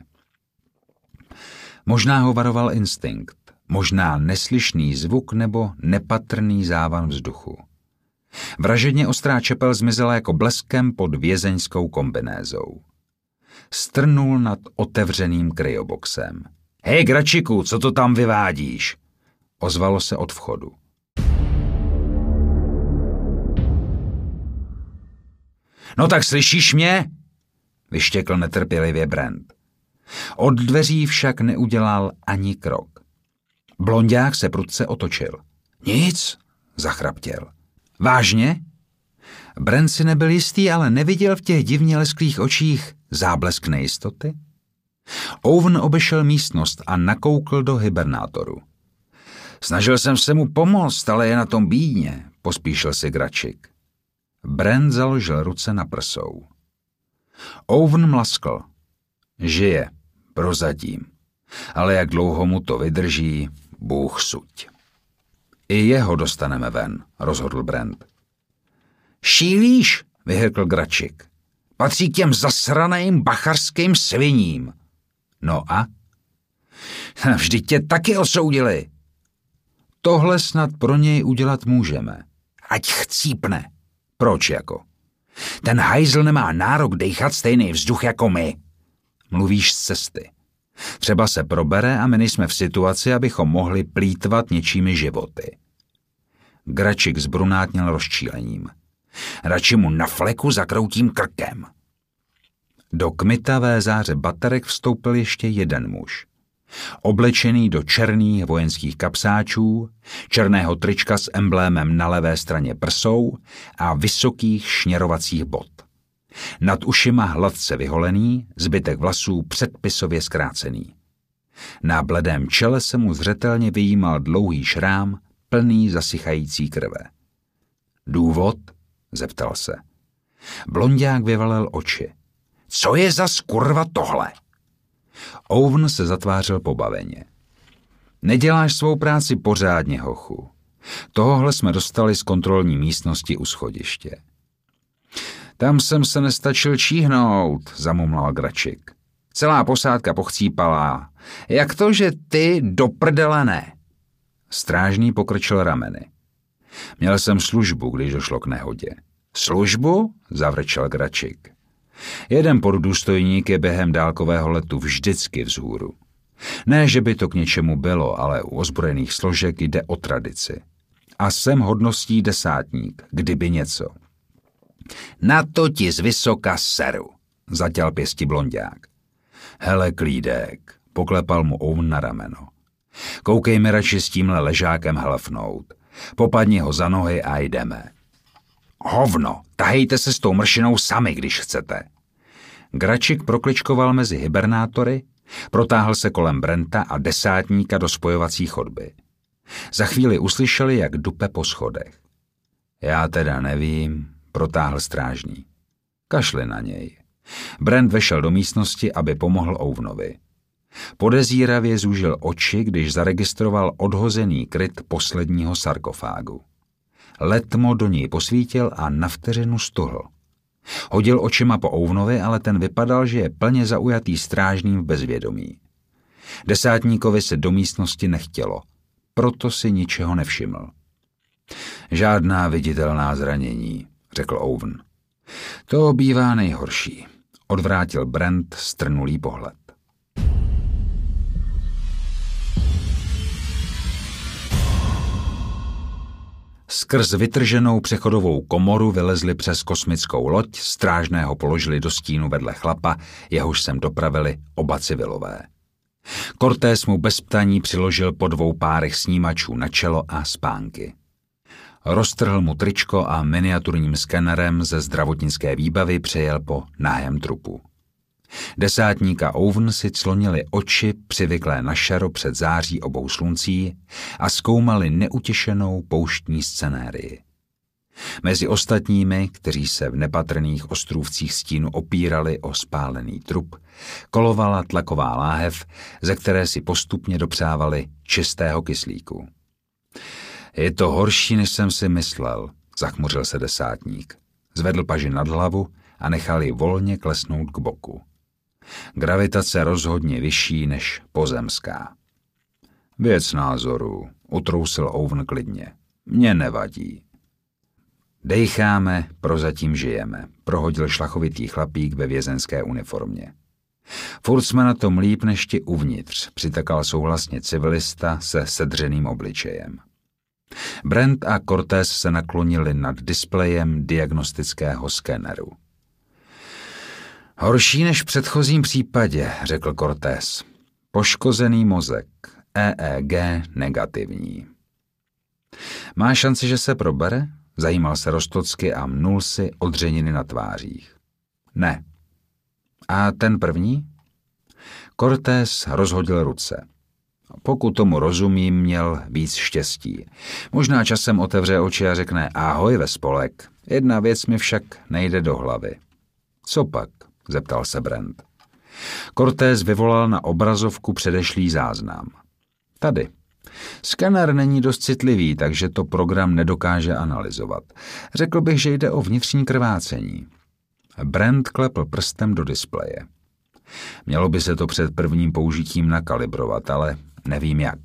Možná ho varoval instinkt, možná neslyšný zvuk nebo nepatrný závan vzduchu. Vražedně ostrá čepel zmizela jako bleskem pod vězeňskou kombinézou strnul nad otevřeným kryoboxem. Hej, Gračiku, co to tam vyvádíš? Ozvalo se od vchodu. No tak slyšíš mě? Vyštěkl netrpělivě Brand. Od dveří však neudělal ani krok. Blondák se prudce otočil. Nic, zachraptěl. Vážně? Brent si nebyl jistý, ale neviděl v těch divně lesklých očích záblesk nejistoty. Owen obešel místnost a nakoukl do hibernátoru. Snažil jsem se mu pomoct, ale je na tom bídně, pospíšil si Gračik. Brent založil ruce na prsou. Owen mlaskl. Žije, prozatím. Ale jak dlouho mu to vydrží, Bůh suď. I jeho dostaneme ven, rozhodl Brent. Šílíš, vyhrkl Gračik. Patří k těm zasraným bachařským sviním. No a? (laughs) Vždyť tě taky osoudili. Tohle snad pro něj udělat můžeme. Ať chcípne. Proč jako? Ten hajzl nemá nárok dejchat stejný vzduch jako my. Mluvíš z cesty. Třeba se probere a my nejsme v situaci, abychom mohli plítvat něčími životy. Gračik zbrunátněl rozčílením. Radši mu na fleku zakroutím krkem. Do kmitavé záře baterek vstoupil ještě jeden muž. Oblečený do černých vojenských kapsáčů, černého trička s emblémem na levé straně prsou a vysokých šněrovacích bot. Nad ušima hladce vyholený, zbytek vlasů předpisově zkrácený. Na bledém čele se mu zřetelně vyjímal dlouhý šrám, plný zasychající krve. Důvod? Zeptal se. Blondák vyvalil oči. Co je za skurva tohle? Owen se zatvářel pobaveně. Neděláš svou práci pořádně, hochu. Tohohle jsme dostali z kontrolní místnosti u schodiště. Tam jsem se nestačil číhnout, zamumlal Gračik. Celá posádka pochcípala. Jak to, že ty do prdele ne? Strážný pokrčil rameny. Měl jsem službu, když došlo k nehodě. Službu? zavrčel Gračik. Jeden poddůstojník je během dálkového letu vždycky vzhůru. Ne, že by to k něčemu bylo, ale u ozbrojených složek jde o tradici. A jsem hodností desátník, kdyby něco. Na to ti z vysoka seru, zatěl pěsti blondák. Hele, klídek, poklepal mu Owen na rameno. Koukej mi radši s tímhle ležákem hlfnout. Popadni ho za nohy a jdeme. Hovno, tahejte se s tou mršinou sami, když chcete. Gračik prokličkoval mezi hibernátory, protáhl se kolem Brenta a desátníka do spojovací chodby. Za chvíli uslyšeli, jak dupe po schodech. Já teda nevím, protáhl strážní. Kašli na něj. Brent vešel do místnosti, aby pomohl Ouvnovi. Podezíravě zúžil oči, když zaregistroval odhozený kryt posledního sarkofágu. Letmo do něj posvítil a na vteřinu stuhl. Hodil očima po Ouvnovi, ale ten vypadal, že je plně zaujatý strážným v bezvědomí. Desátníkovi se do místnosti nechtělo, proto si ničeho nevšiml. Žádná viditelná zranění, řekl Owen. To bývá nejhorší, odvrátil Brent strnulý pohled. Skrz vytrženou přechodovou komoru vylezli přes kosmickou loď, strážného položili do stínu vedle chlapa, jehož sem dopravili oba civilové. Cortés mu bez ptaní přiložil po dvou párech snímačů na čelo a spánky. Roztrhl mu tričko a miniaturním skenerem ze zdravotnické výbavy přejel po nahém trupu. Desátníka Owen si clonili oči přivyklé na šaro před září obou sluncí a zkoumali neutěšenou pouštní scenérii. Mezi ostatními, kteří se v nepatrných ostrůvcích stínu opírali o spálený trup, kolovala tlaková láhev, ze které si postupně dopřávali čistého kyslíku. Je to horší, než jsem si myslel, zachmuřil se desátník. Zvedl paži nad hlavu a nechal ji volně klesnout k boku. Gravitace rozhodně vyšší než pozemská. Věc názoru, utrousil Owen klidně. Mně nevadí. Dejcháme, prozatím žijeme, prohodil šlachovitý chlapík ve vězenské uniformě. Furt jsme na tom líp než ti uvnitř, přitakal souhlasně civilista se sedřeným obličejem. Brent a Cortés se naklonili nad displejem diagnostického skeneru. Horší než v předchozím případě, řekl Cortés. Poškozený mozek, EEG negativní. Má šanci, že se probere? Zajímal se Rostocky a mnul si odřeniny na tvářích. Ne. A ten první? Cortés rozhodil ruce. Pokud tomu rozumím, měl víc štěstí. Možná časem otevře oči a řekne ahoj ve spolek. Jedna věc mi však nejde do hlavy. Co pak? Zeptal se Brent. Cortés vyvolal na obrazovku předešlý záznam. Tady. Skener není dost citlivý, takže to program nedokáže analyzovat. Řekl bych, že jde o vnitřní krvácení. Brent klepl prstem do displeje. Mělo by se to před prvním použitím nakalibrovat, ale nevím jak.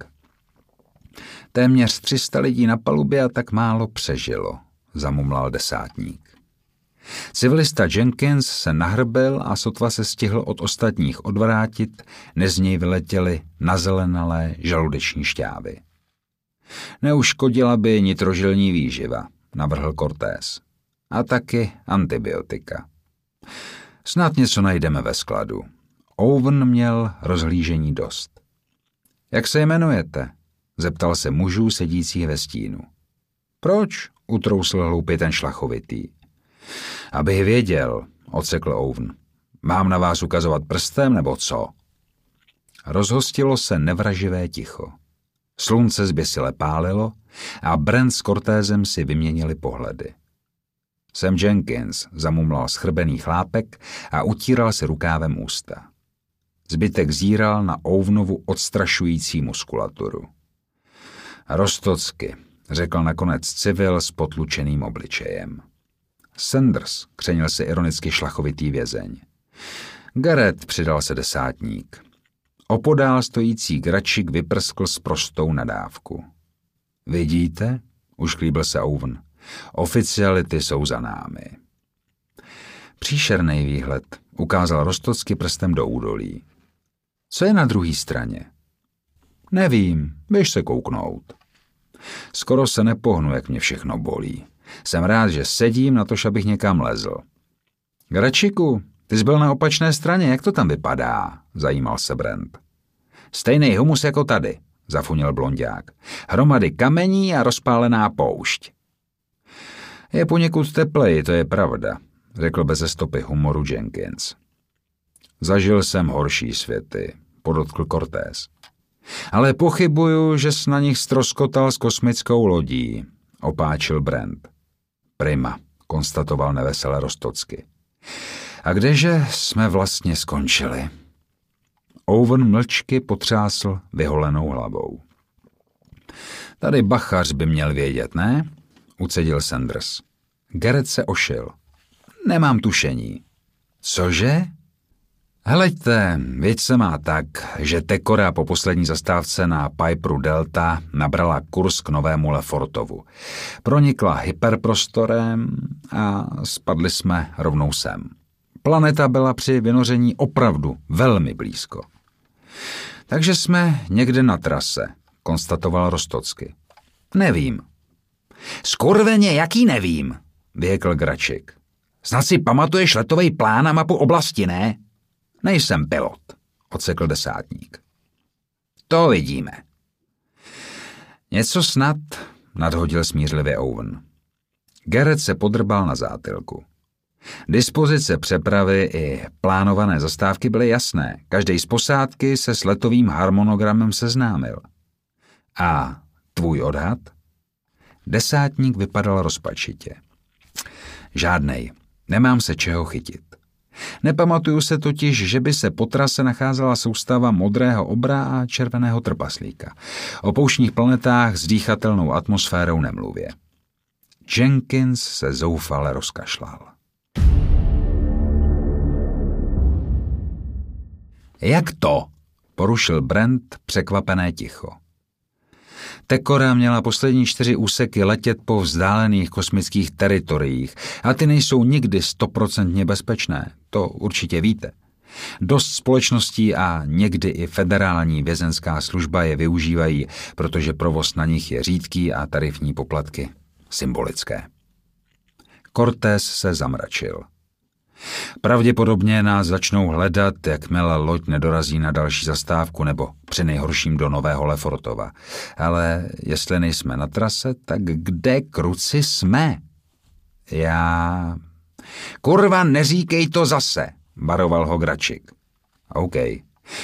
Téměř 300 lidí na palubě a tak málo přežilo, zamumlal desátník. Civilista Jenkins se nahrbil a sotva se stihl od ostatních odvrátit, než z něj vyletěly nazelenalé žaludeční šťávy. Neuškodila by nitrožilní výživa, navrhl Cortés. A taky antibiotika. Snad něco najdeme ve skladu. Owen měl rozhlížení dost. Jak se jmenujete? Zeptal se mužů sedících ve stínu. Proč? Utrousl hloupě ten šlachovitý. Abych věděl, odsekl Owen. Mám na vás ukazovat prstem, nebo co? Rozhostilo se nevraživé ticho. Slunce zběsile pálilo a Brent s Cortézem si vyměnili pohledy. Sam Jenkins zamumlal schrbený chlápek a utíral se rukávem ústa. Zbytek zíral na Ovnovu odstrašující muskulaturu. Rostocky, řekl nakonec civil s potlučeným obličejem. Sanders, křenil se ironicky šlachovitý vězeň. Gareth přidal se desátník. Opodál stojící gračik vyprskl s prostou nadávku. Vidíte? Už klíbil se Owen. Oficiality jsou za námi. Příšerný výhled, ukázal Rostocky prstem do údolí. Co je na druhé straně? Nevím, běž se kouknout. Skoro se nepohnu, jak mě všechno bolí. Jsem rád, že sedím na to, abych někam lezl. Gračiku, ty jsi byl na opačné straně, jak to tam vypadá? Zajímal se Brent. Stejný humus jako tady, zafunil blondák. Hromady kamení a rozpálená poušť. Je poněkud teplej, to je pravda, řekl bez stopy humoru Jenkins. Zažil jsem horší světy, podotkl Cortés. Ale pochybuju, že s na nich stroskotal s kosmickou lodí, opáčil Brent. Prima, konstatoval nevesele Rostocky. A kdeže jsme vlastně skončili? Owen mlčky potřásl vyholenou hlavou. Tady bachař by měl vědět, ne? Ucedil Sanders. Gerrit se ošil. Nemám tušení. Cože? Hleďte, věď se má tak, že Tekora po poslední zastávce na Piperu Delta nabrala kurz k novému Lefortovu. Pronikla hyperprostorem a spadli jsme rovnou sem. Planeta byla při vynoření opravdu velmi blízko. Takže jsme někde na trase, konstatoval Rostocky. Nevím. Skurveně, jaký nevím, vyjekl Gračik. Snad si pamatuješ letový plán a mapu oblasti, ne? Nejsem pilot, odsekl desátník. To vidíme. Něco snad, nadhodil smířlivě Owen. Gerrit se podrbal na zátilku. Dispozice přepravy i plánované zastávky byly jasné. Každý z posádky se s letovým harmonogramem seznámil. A tvůj odhad? Desátník vypadal rozpačitě. Žádnej. Nemám se čeho chytit. Nepamatuju se totiž, že by se po trase nacházela soustava modrého obra a červeného trpaslíka. O pouštních planetách s dýchatelnou atmosférou nemluvě. Jenkins se zoufale rozkašlal. Jak to? porušil Brent překvapené ticho. Tekora měla poslední čtyři úseky letět po vzdálených kosmických teritoriích a ty nejsou nikdy stoprocentně bezpečné, to určitě víte. Dost společností a někdy i federální vězenská služba je využívají, protože provoz na nich je řídký a tarifní poplatky symbolické. Cortés se zamračil. Pravděpodobně nás začnou hledat, jakmile loď nedorazí na další zastávku nebo při nejhorším do Nového Lefortova. Ale jestli nejsme na trase, tak kde kruci jsme? Já... Kurva, neříkej to zase, baroval ho Gračik. OK.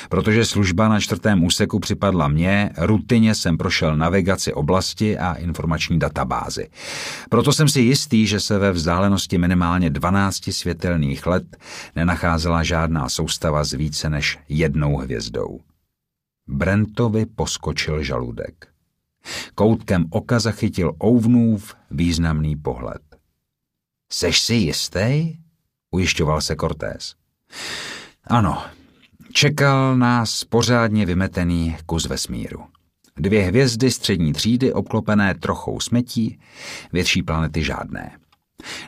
Protože služba na čtvrtém úseku připadla mně, rutině jsem prošel navigaci oblasti a informační databázy. Proto jsem si jistý, že se ve vzdálenosti minimálně 12 světelných let nenacházela žádná soustava s více než jednou hvězdou. Brentovi poskočil žaludek. Koutkem oka zachytil Ouvnův významný pohled. Seš si jistý? ujišťoval se Cortés. Ano, Čekal nás pořádně vymetený kus vesmíru. Dvě hvězdy střední třídy obklopené trochou smetí, větší planety žádné.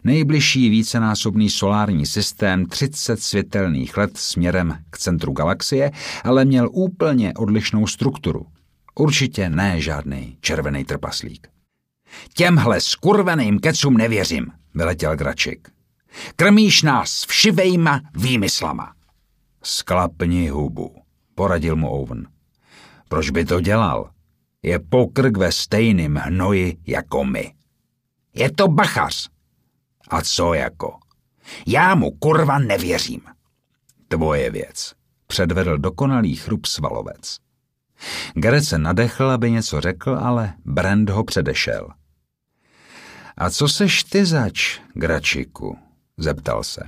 Nejbližší vícenásobný solární systém 30 světelných let směrem k centru galaxie, ale měl úplně odlišnou strukturu. Určitě ne žádný červený trpaslík. Těmhle skurveným kecům nevěřím, vyletěl Gračik. Krmíš nás všivejma výmyslama. Sklapni hubu, poradil mu Owen. Proč by to dělal? Je pokrk ve stejným hnoji jako my. Je to bachař. A co jako? Já mu kurva nevěřím. Tvoje věc, předvedl dokonalý chrup svalovec. Gareth se nadechl, aby něco řekl, ale Brand ho předešel. A co seš ty zač, Gračiku? zeptal se.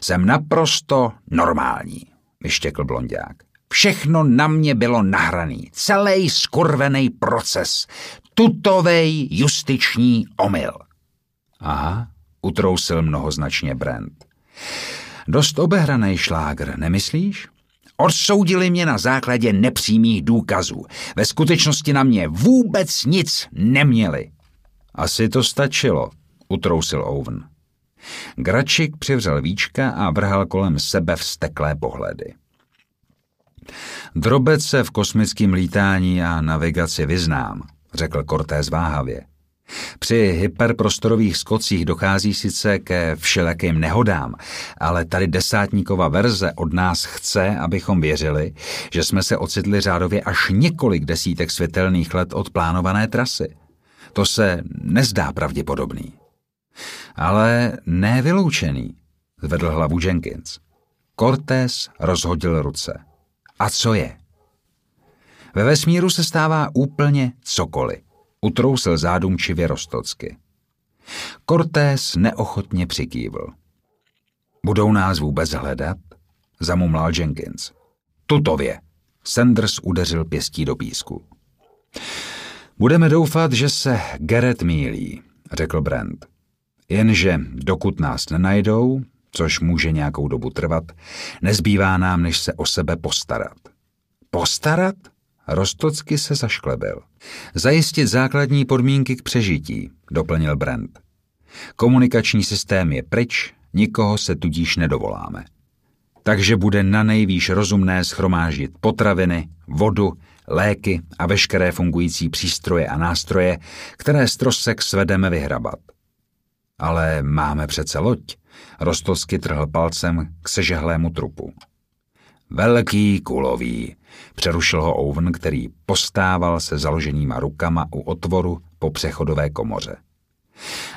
Jsem naprosto normální, vyštěkl blondák. Všechno na mě bylo nahraný, celý skurvený proces, tutovej justiční omyl. Aha, utrousil mnohoznačně Brand. Dost obehraný šlágr, nemyslíš? Odsoudili mě na základě nepřímých důkazů. Ve skutečnosti na mě vůbec nic neměli. Asi to stačilo, utrousil Owen. Gračik přivřel víčka a vrhal kolem sebe vsteklé pohledy. Drobec se v kosmickém lítání a navigaci vyznám, řekl Cortés váhavě. Při hyperprostorových skocích dochází sice ke všelakým nehodám, ale tady desátníková verze od nás chce, abychom věřili, že jsme se ocitli řádově až několik desítek světelných let od plánované trasy. To se nezdá pravděpodobný. Ale nevyloučený, zvedl hlavu Jenkins. Cortés rozhodil ruce. A co je? Ve vesmíru se stává úplně cokoliv. Utrousil zádumčivě Rostocky. Cortés neochotně přikývl. Budou nás vůbec hledat? Zamumlal Jenkins. Tutově. Sanders udeřil pěstí do písku. Budeme doufat, že se Gerrit mílí, řekl Brand. Jenže dokud nás nenajdou, což může nějakou dobu trvat, nezbývá nám, než se o sebe postarat. Postarat? Rostocky se zašklebil. Zajistit základní podmínky k přežití, doplnil Brand. Komunikační systém je pryč, nikoho se tudíž nedovoláme. Takže bude na nejvýš rozumné schromáždit potraviny, vodu, léky a veškeré fungující přístroje a nástroje, které z trosek svedeme vyhrabat. Ale máme přece loď. Rostosky trhl palcem k sežehlému trupu. Velký kulový, přerušil ho Owen, který postával se založenýma rukama u otvoru po přechodové komoře.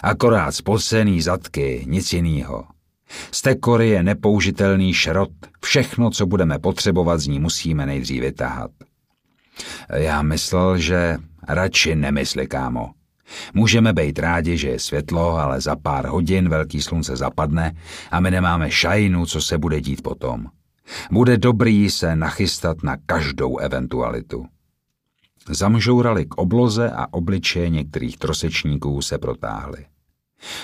Akorát spocený zadky, nic jinýho. Z té kory je nepoužitelný šrot, všechno, co budeme potřebovat, z ní musíme nejdřív vytahat. Já myslel, že radši nemysli, kámo. Můžeme být rádi, že je světlo, ale za pár hodin velký slunce zapadne a my nemáme šajnu, co se bude dít potom. Bude dobrý se nachystat na každou eventualitu. Zamžourali k obloze a obličeje některých trosečníků se protáhly.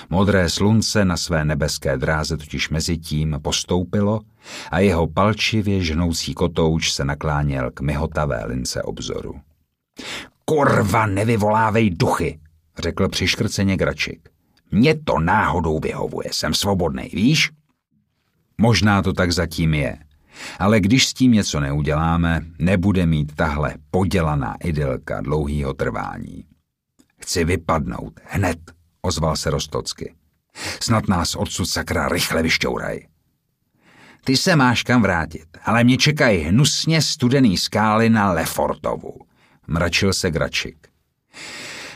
Modré slunce na své nebeské dráze totiž mezi tím postoupilo a jeho palčivě žnoucí kotouč se nakláněl k myhotavé lince obzoru. Kurva, nevyvolávej duchy, řekl přiškrceně Gračik. Mně to náhodou vyhovuje, jsem svobodný, víš? Možná to tak zatím je, ale když s tím něco neuděláme, nebude mít tahle podělaná idylka dlouhýho trvání. Chci vypadnout, hned, ozval se Rostocky. Snad nás odsud sakra rychle vyšťouraj. Ty se máš kam vrátit, ale mě čekají hnusně studený skály na Lefortovu, mračil se Gračik.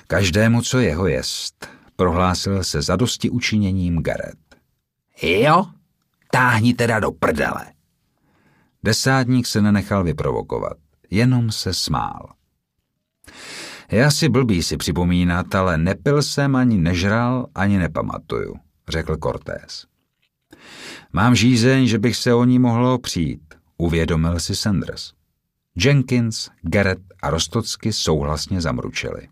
Každému, co jeho jest, prohlásil se zadosti učiněním Garet. Jo, táhni teda do prdele. Desátník se nenechal vyprovokovat, jenom se smál. Já si blbý si připomínat, ale nepil jsem ani nežral, ani nepamatuju, řekl Cortés. Mám žízeň, že bych se o ní mohl opřít, uvědomil si Sanders. Jenkins, Garrett a Rostocky souhlasně zamručili.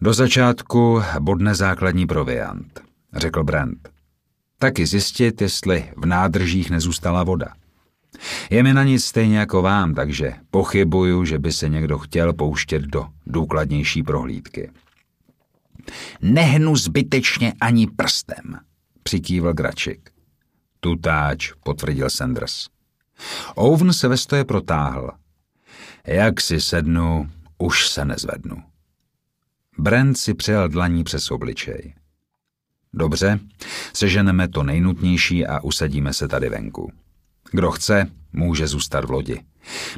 Do začátku bodne základní proviant, řekl Brand. Taky zjistit, jestli v nádržích nezůstala voda. Je mi na nic stejně jako vám, takže pochybuju, že by se někdo chtěl pouštět do důkladnější prohlídky. Nehnu zbytečně ani prstem, přikývl Gračik. Tutáč, potvrdil Sanders. Owen se ve stoje protáhl. Jak si sednu, už se nezvednu. Brent si přijel dlaní přes obličej. Dobře, seženeme to nejnutnější a usadíme se tady venku. Kdo chce, může zůstat v lodi.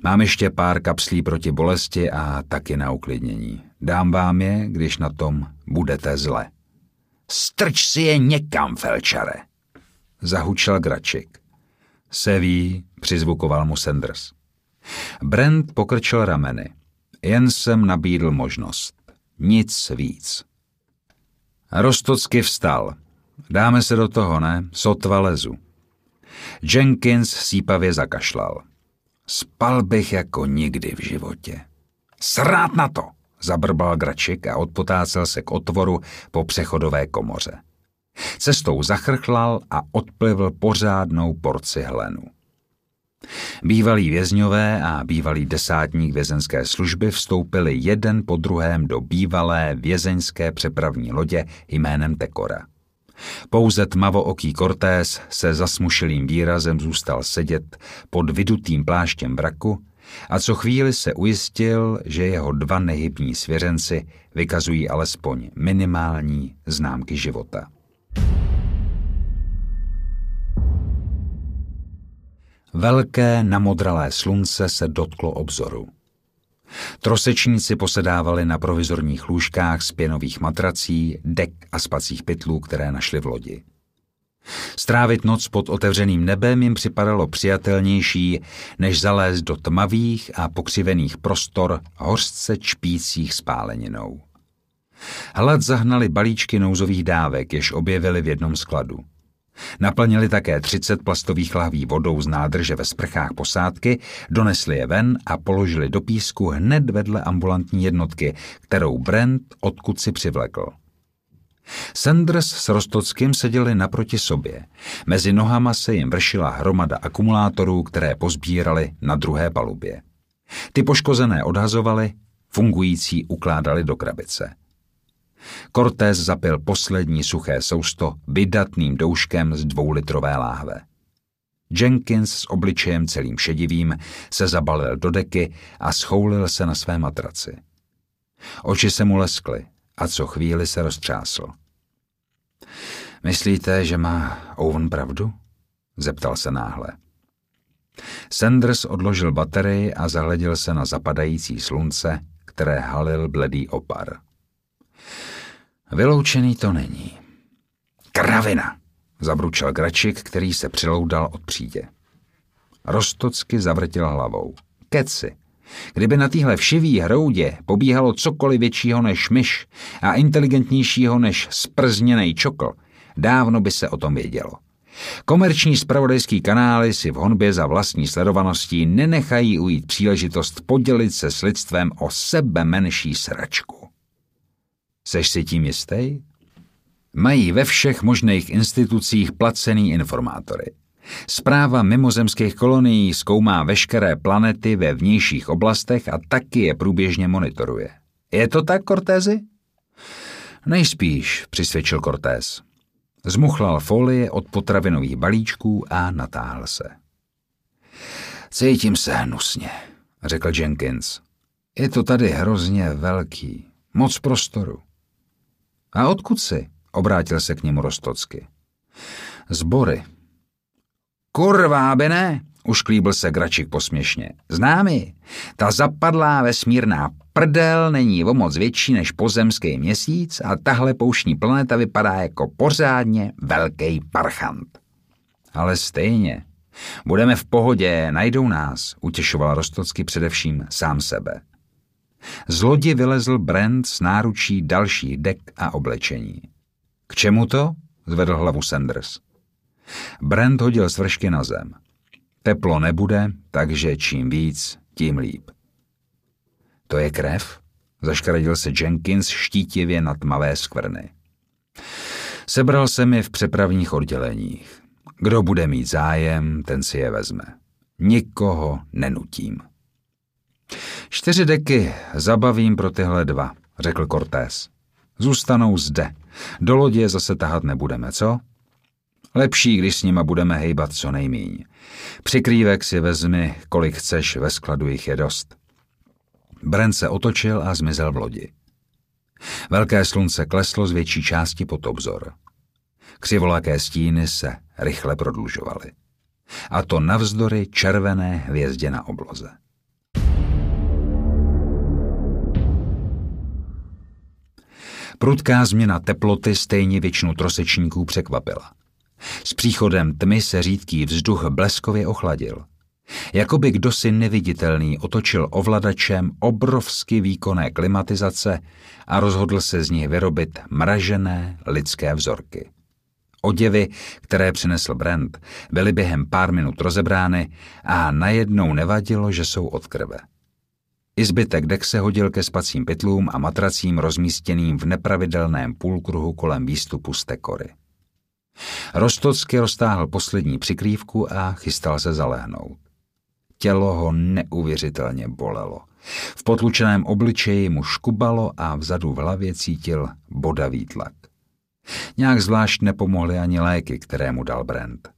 Mám ještě pár kapslí proti bolesti a taky na uklidnění. Dám vám je, když na tom budete zle. Strč si je někam, felčare, zahučel Gračik. Se ví, přizvukoval mu Sanders. Brent pokrčil rameny. Jen jsem nabídl možnost. Nic víc. Rostocky vstal. Dáme se do toho, ne? Sotva lezu. Jenkins sípavě zakašlal. Spal bych jako nikdy v životě. Srát na to, zabrbal Gračik a odpotácel se k otvoru po přechodové komoře. Cestou zachrchlal a odplivl pořádnou porci hlenu. Bývalí vězňové a bývalý desátník vězenské služby vstoupili jeden po druhém do bývalé vězeňské přepravní lodě jménem Tekora. Pouze tmavooký Cortés se zasmušilým výrazem zůstal sedět pod vydutým pláštěm braku a co chvíli se ujistil, že jeho dva nehybní svěřenci vykazují alespoň minimální známky života. Velké namodralé slunce se dotklo obzoru. Trosečníci posedávali na provizorních lůžkách z pěnových matrací, dek a spacích pytlů, které našli v lodi. Strávit noc pod otevřeným nebem jim připadalo přijatelnější, než zalézt do tmavých a pokřivených prostor hořce čpících spáleninou. Hlad zahnali balíčky nouzových dávek, jež objevili v jednom skladu. Naplnili také 30 plastových lahví vodou z nádrže ve sprchách posádky, donesli je ven a položili do písku hned vedle ambulantní jednotky, kterou Brent odkud si přivlekl. Sanders s Rostockým seděli naproti sobě. Mezi nohama se jim vršila hromada akumulátorů, které pozbírali na druhé palubě. Ty poškozené odhazovali, fungující ukládali do krabice. Cortés zapil poslední suché sousto vydatným douškem z dvoulitrové láhve. Jenkins s obličejem celým šedivým se zabalil do deky a schoulil se na své matraci. Oči se mu leskly a co chvíli se roztřásl. Myslíte, že má Owen pravdu? Zeptal se náhle. Sanders odložil baterii a zahleděl se na zapadající slunce, které halil bledý opar. Vyloučený to není. Kravina, zabručel Gračik, který se přiloudal od přídě. Rostocky zavrtil hlavou. Keci. Kdyby na téhle všivý hroudě pobíhalo cokoliv většího než myš a inteligentnějšího než sprzněný čokl, dávno by se o tom vědělo. Komerční spravodajský kanály si v honbě za vlastní sledovaností nenechají ujít příležitost podělit se s lidstvem o sebe menší sračku. Seš si tím jistý? Mají ve všech možných institucích placený informátory. Zpráva mimozemských kolonií zkoumá veškeré planety ve vnějších oblastech a taky je průběžně monitoruje. Je to tak, Cortézy? Nejspíš, přisvědčil Cortés. Zmuchlal folie od potravinových balíčků a natáhl se. Cítím se hnusně, řekl Jenkins. Je to tady hrozně velký, moc prostoru. A odkud jsi? Obrátil se k němu Rostocky. Zbory. Kurva, aby ne, ušklíbil se Gračik posměšně. Známi, ta zapadlá vesmírná prdel není o moc větší než pozemský měsíc a tahle pouštní planeta vypadá jako pořádně velký parchant. Ale stejně. Budeme v pohodě, najdou nás, utěšoval Rostocky především sám sebe. Z lodi vylezl Brent s náručí dalších dek a oblečení. K čemu to? zvedl hlavu Sanders. Brent hodil svršky na zem. Teplo nebude, takže čím víc, tím líp. To je krev? Zaškradil se Jenkins štítivě na tmavé skvrny. Sebral se mi v přepravních odděleních. Kdo bude mít zájem, ten si je vezme. Nikoho nenutím. Čtyři deky zabavím pro tyhle dva, řekl Cortés. Zůstanou zde. Do lodě zase tahat nebudeme, co? Lepší, když s nima budeme hejbat co nejmíň. Přikrývek si vezmi, kolik chceš, ve skladu jich je dost. Brent se otočil a zmizel v lodi. Velké slunce kleslo z větší části pod obzor. Křivolaké stíny se rychle prodlužovaly. A to navzdory červené hvězdě na obloze. Prudká změna teploty stejně většinu trosečníků překvapila. S příchodem tmy se řídký vzduch bleskově ochladil. Jakoby kdosi neviditelný otočil ovladačem obrovsky výkonné klimatizace a rozhodl se z nich vyrobit mražené lidské vzorky. Oděvy, které přinesl Brent, byly během pár minut rozebrány a najednou nevadilo, že jsou od krve. I zbytek dek se hodil ke spacím pytlům a matracím rozmístěným v nepravidelném půlkruhu kolem výstupu z tekory. Rostocky roztáhl poslední přikrývku a chystal se zalehnout. Tělo ho neuvěřitelně bolelo. V potlučeném obličeji mu škubalo a vzadu v hlavě cítil bodavý tlak. Nějak zvlášť nepomohly ani léky, které mu dal Brent.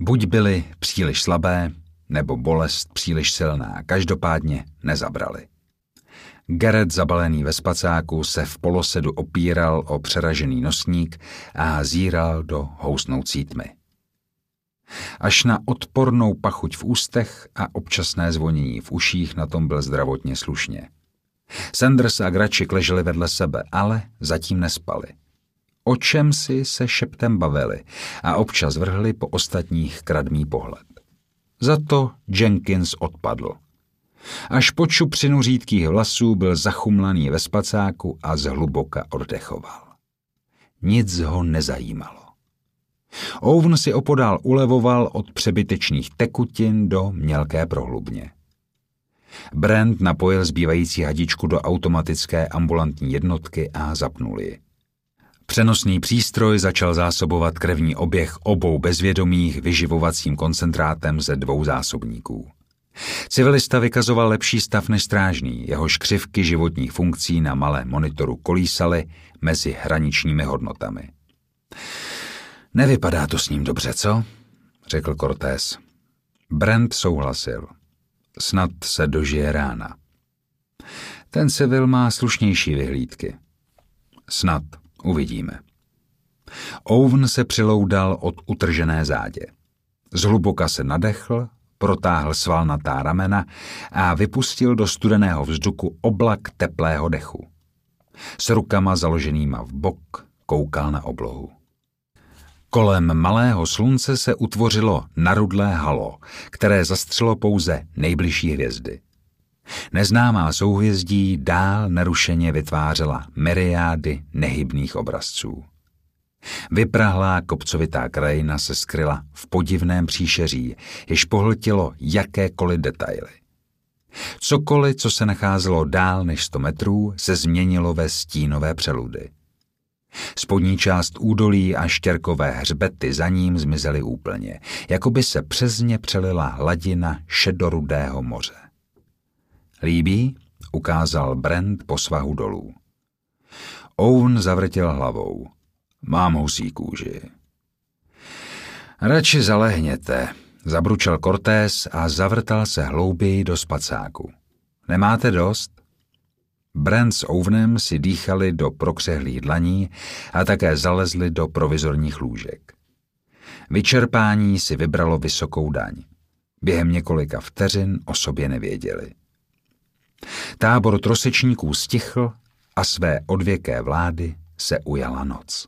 Buď byly příliš slabé, nebo bolest příliš silná, každopádně nezabrali. Gerrit zabalený ve spacáku se v polosedu opíral o přeražený nosník a zíral do housnoucí tmy. Až na odpornou pachuť v ústech a občasné zvonění v uších na tom byl zdravotně slušně. Sanders a Gračik leželi vedle sebe, ale zatím nespali. O čem si se šeptem bavili a občas vrhli po ostatních kradmý pohled. Za to Jenkins odpadl. Až po čupřinu řídkých vlasů byl zachumlaný ve spacáku a zhluboka oddechoval. Nic ho nezajímalo. Ouvn si opodál ulevoval od přebytečných tekutin do mělké prohlubně. Brand napojil zbývající hadičku do automatické ambulantní jednotky a zapnul ji. Přenosný přístroj začal zásobovat krevní oběh obou bezvědomých vyživovacím koncentrátem ze dvou zásobníků. Civilista vykazoval lepší stav než strážný, jehož křivky životních funkcí na malé monitoru kolísaly mezi hraničními hodnotami. Nevypadá to s ním dobře, co? řekl Cortés. Brent souhlasil. Snad se dožije rána. Ten civil má slušnější vyhlídky. Snad, uvidíme. Ouvn se přiloudal od utržené zádě. Zhluboka se nadechl, protáhl svalnatá ramena a vypustil do studeného vzduchu oblak teplého dechu. S rukama založenýma v bok koukal na oblohu. Kolem malého slunce se utvořilo narudlé halo, které zastřelo pouze nejbližší hvězdy. Neznámá souhvězdí dál nerušeně vytvářela myriády nehybných obrazců. Vyprahlá kopcovitá krajina se skryla v podivném příšeří, jež pohltilo jakékoliv detaily. Cokoliv, co se nacházelo dál než 100 metrů, se změnilo ve stínové přeludy. Spodní část údolí a štěrkové hřbety za ním zmizely úplně, jako by se přes ně přelila hladina šedorudého moře. Líbí? ukázal Brent po svahu dolů. Owen zavrtěl hlavou. Mám husí kůži. Radši zalehněte, zabručel Cortés a zavrtal se hlouběji do spacáku. Nemáte dost? Brent s Ovenem si dýchali do prokřehlých dlaní a také zalezli do provizorních lůžek. Vyčerpání si vybralo vysokou daň. Během několika vteřin o sobě nevěděli. Tábor trosečníků stichl a své odvěké vlády se ujala noc.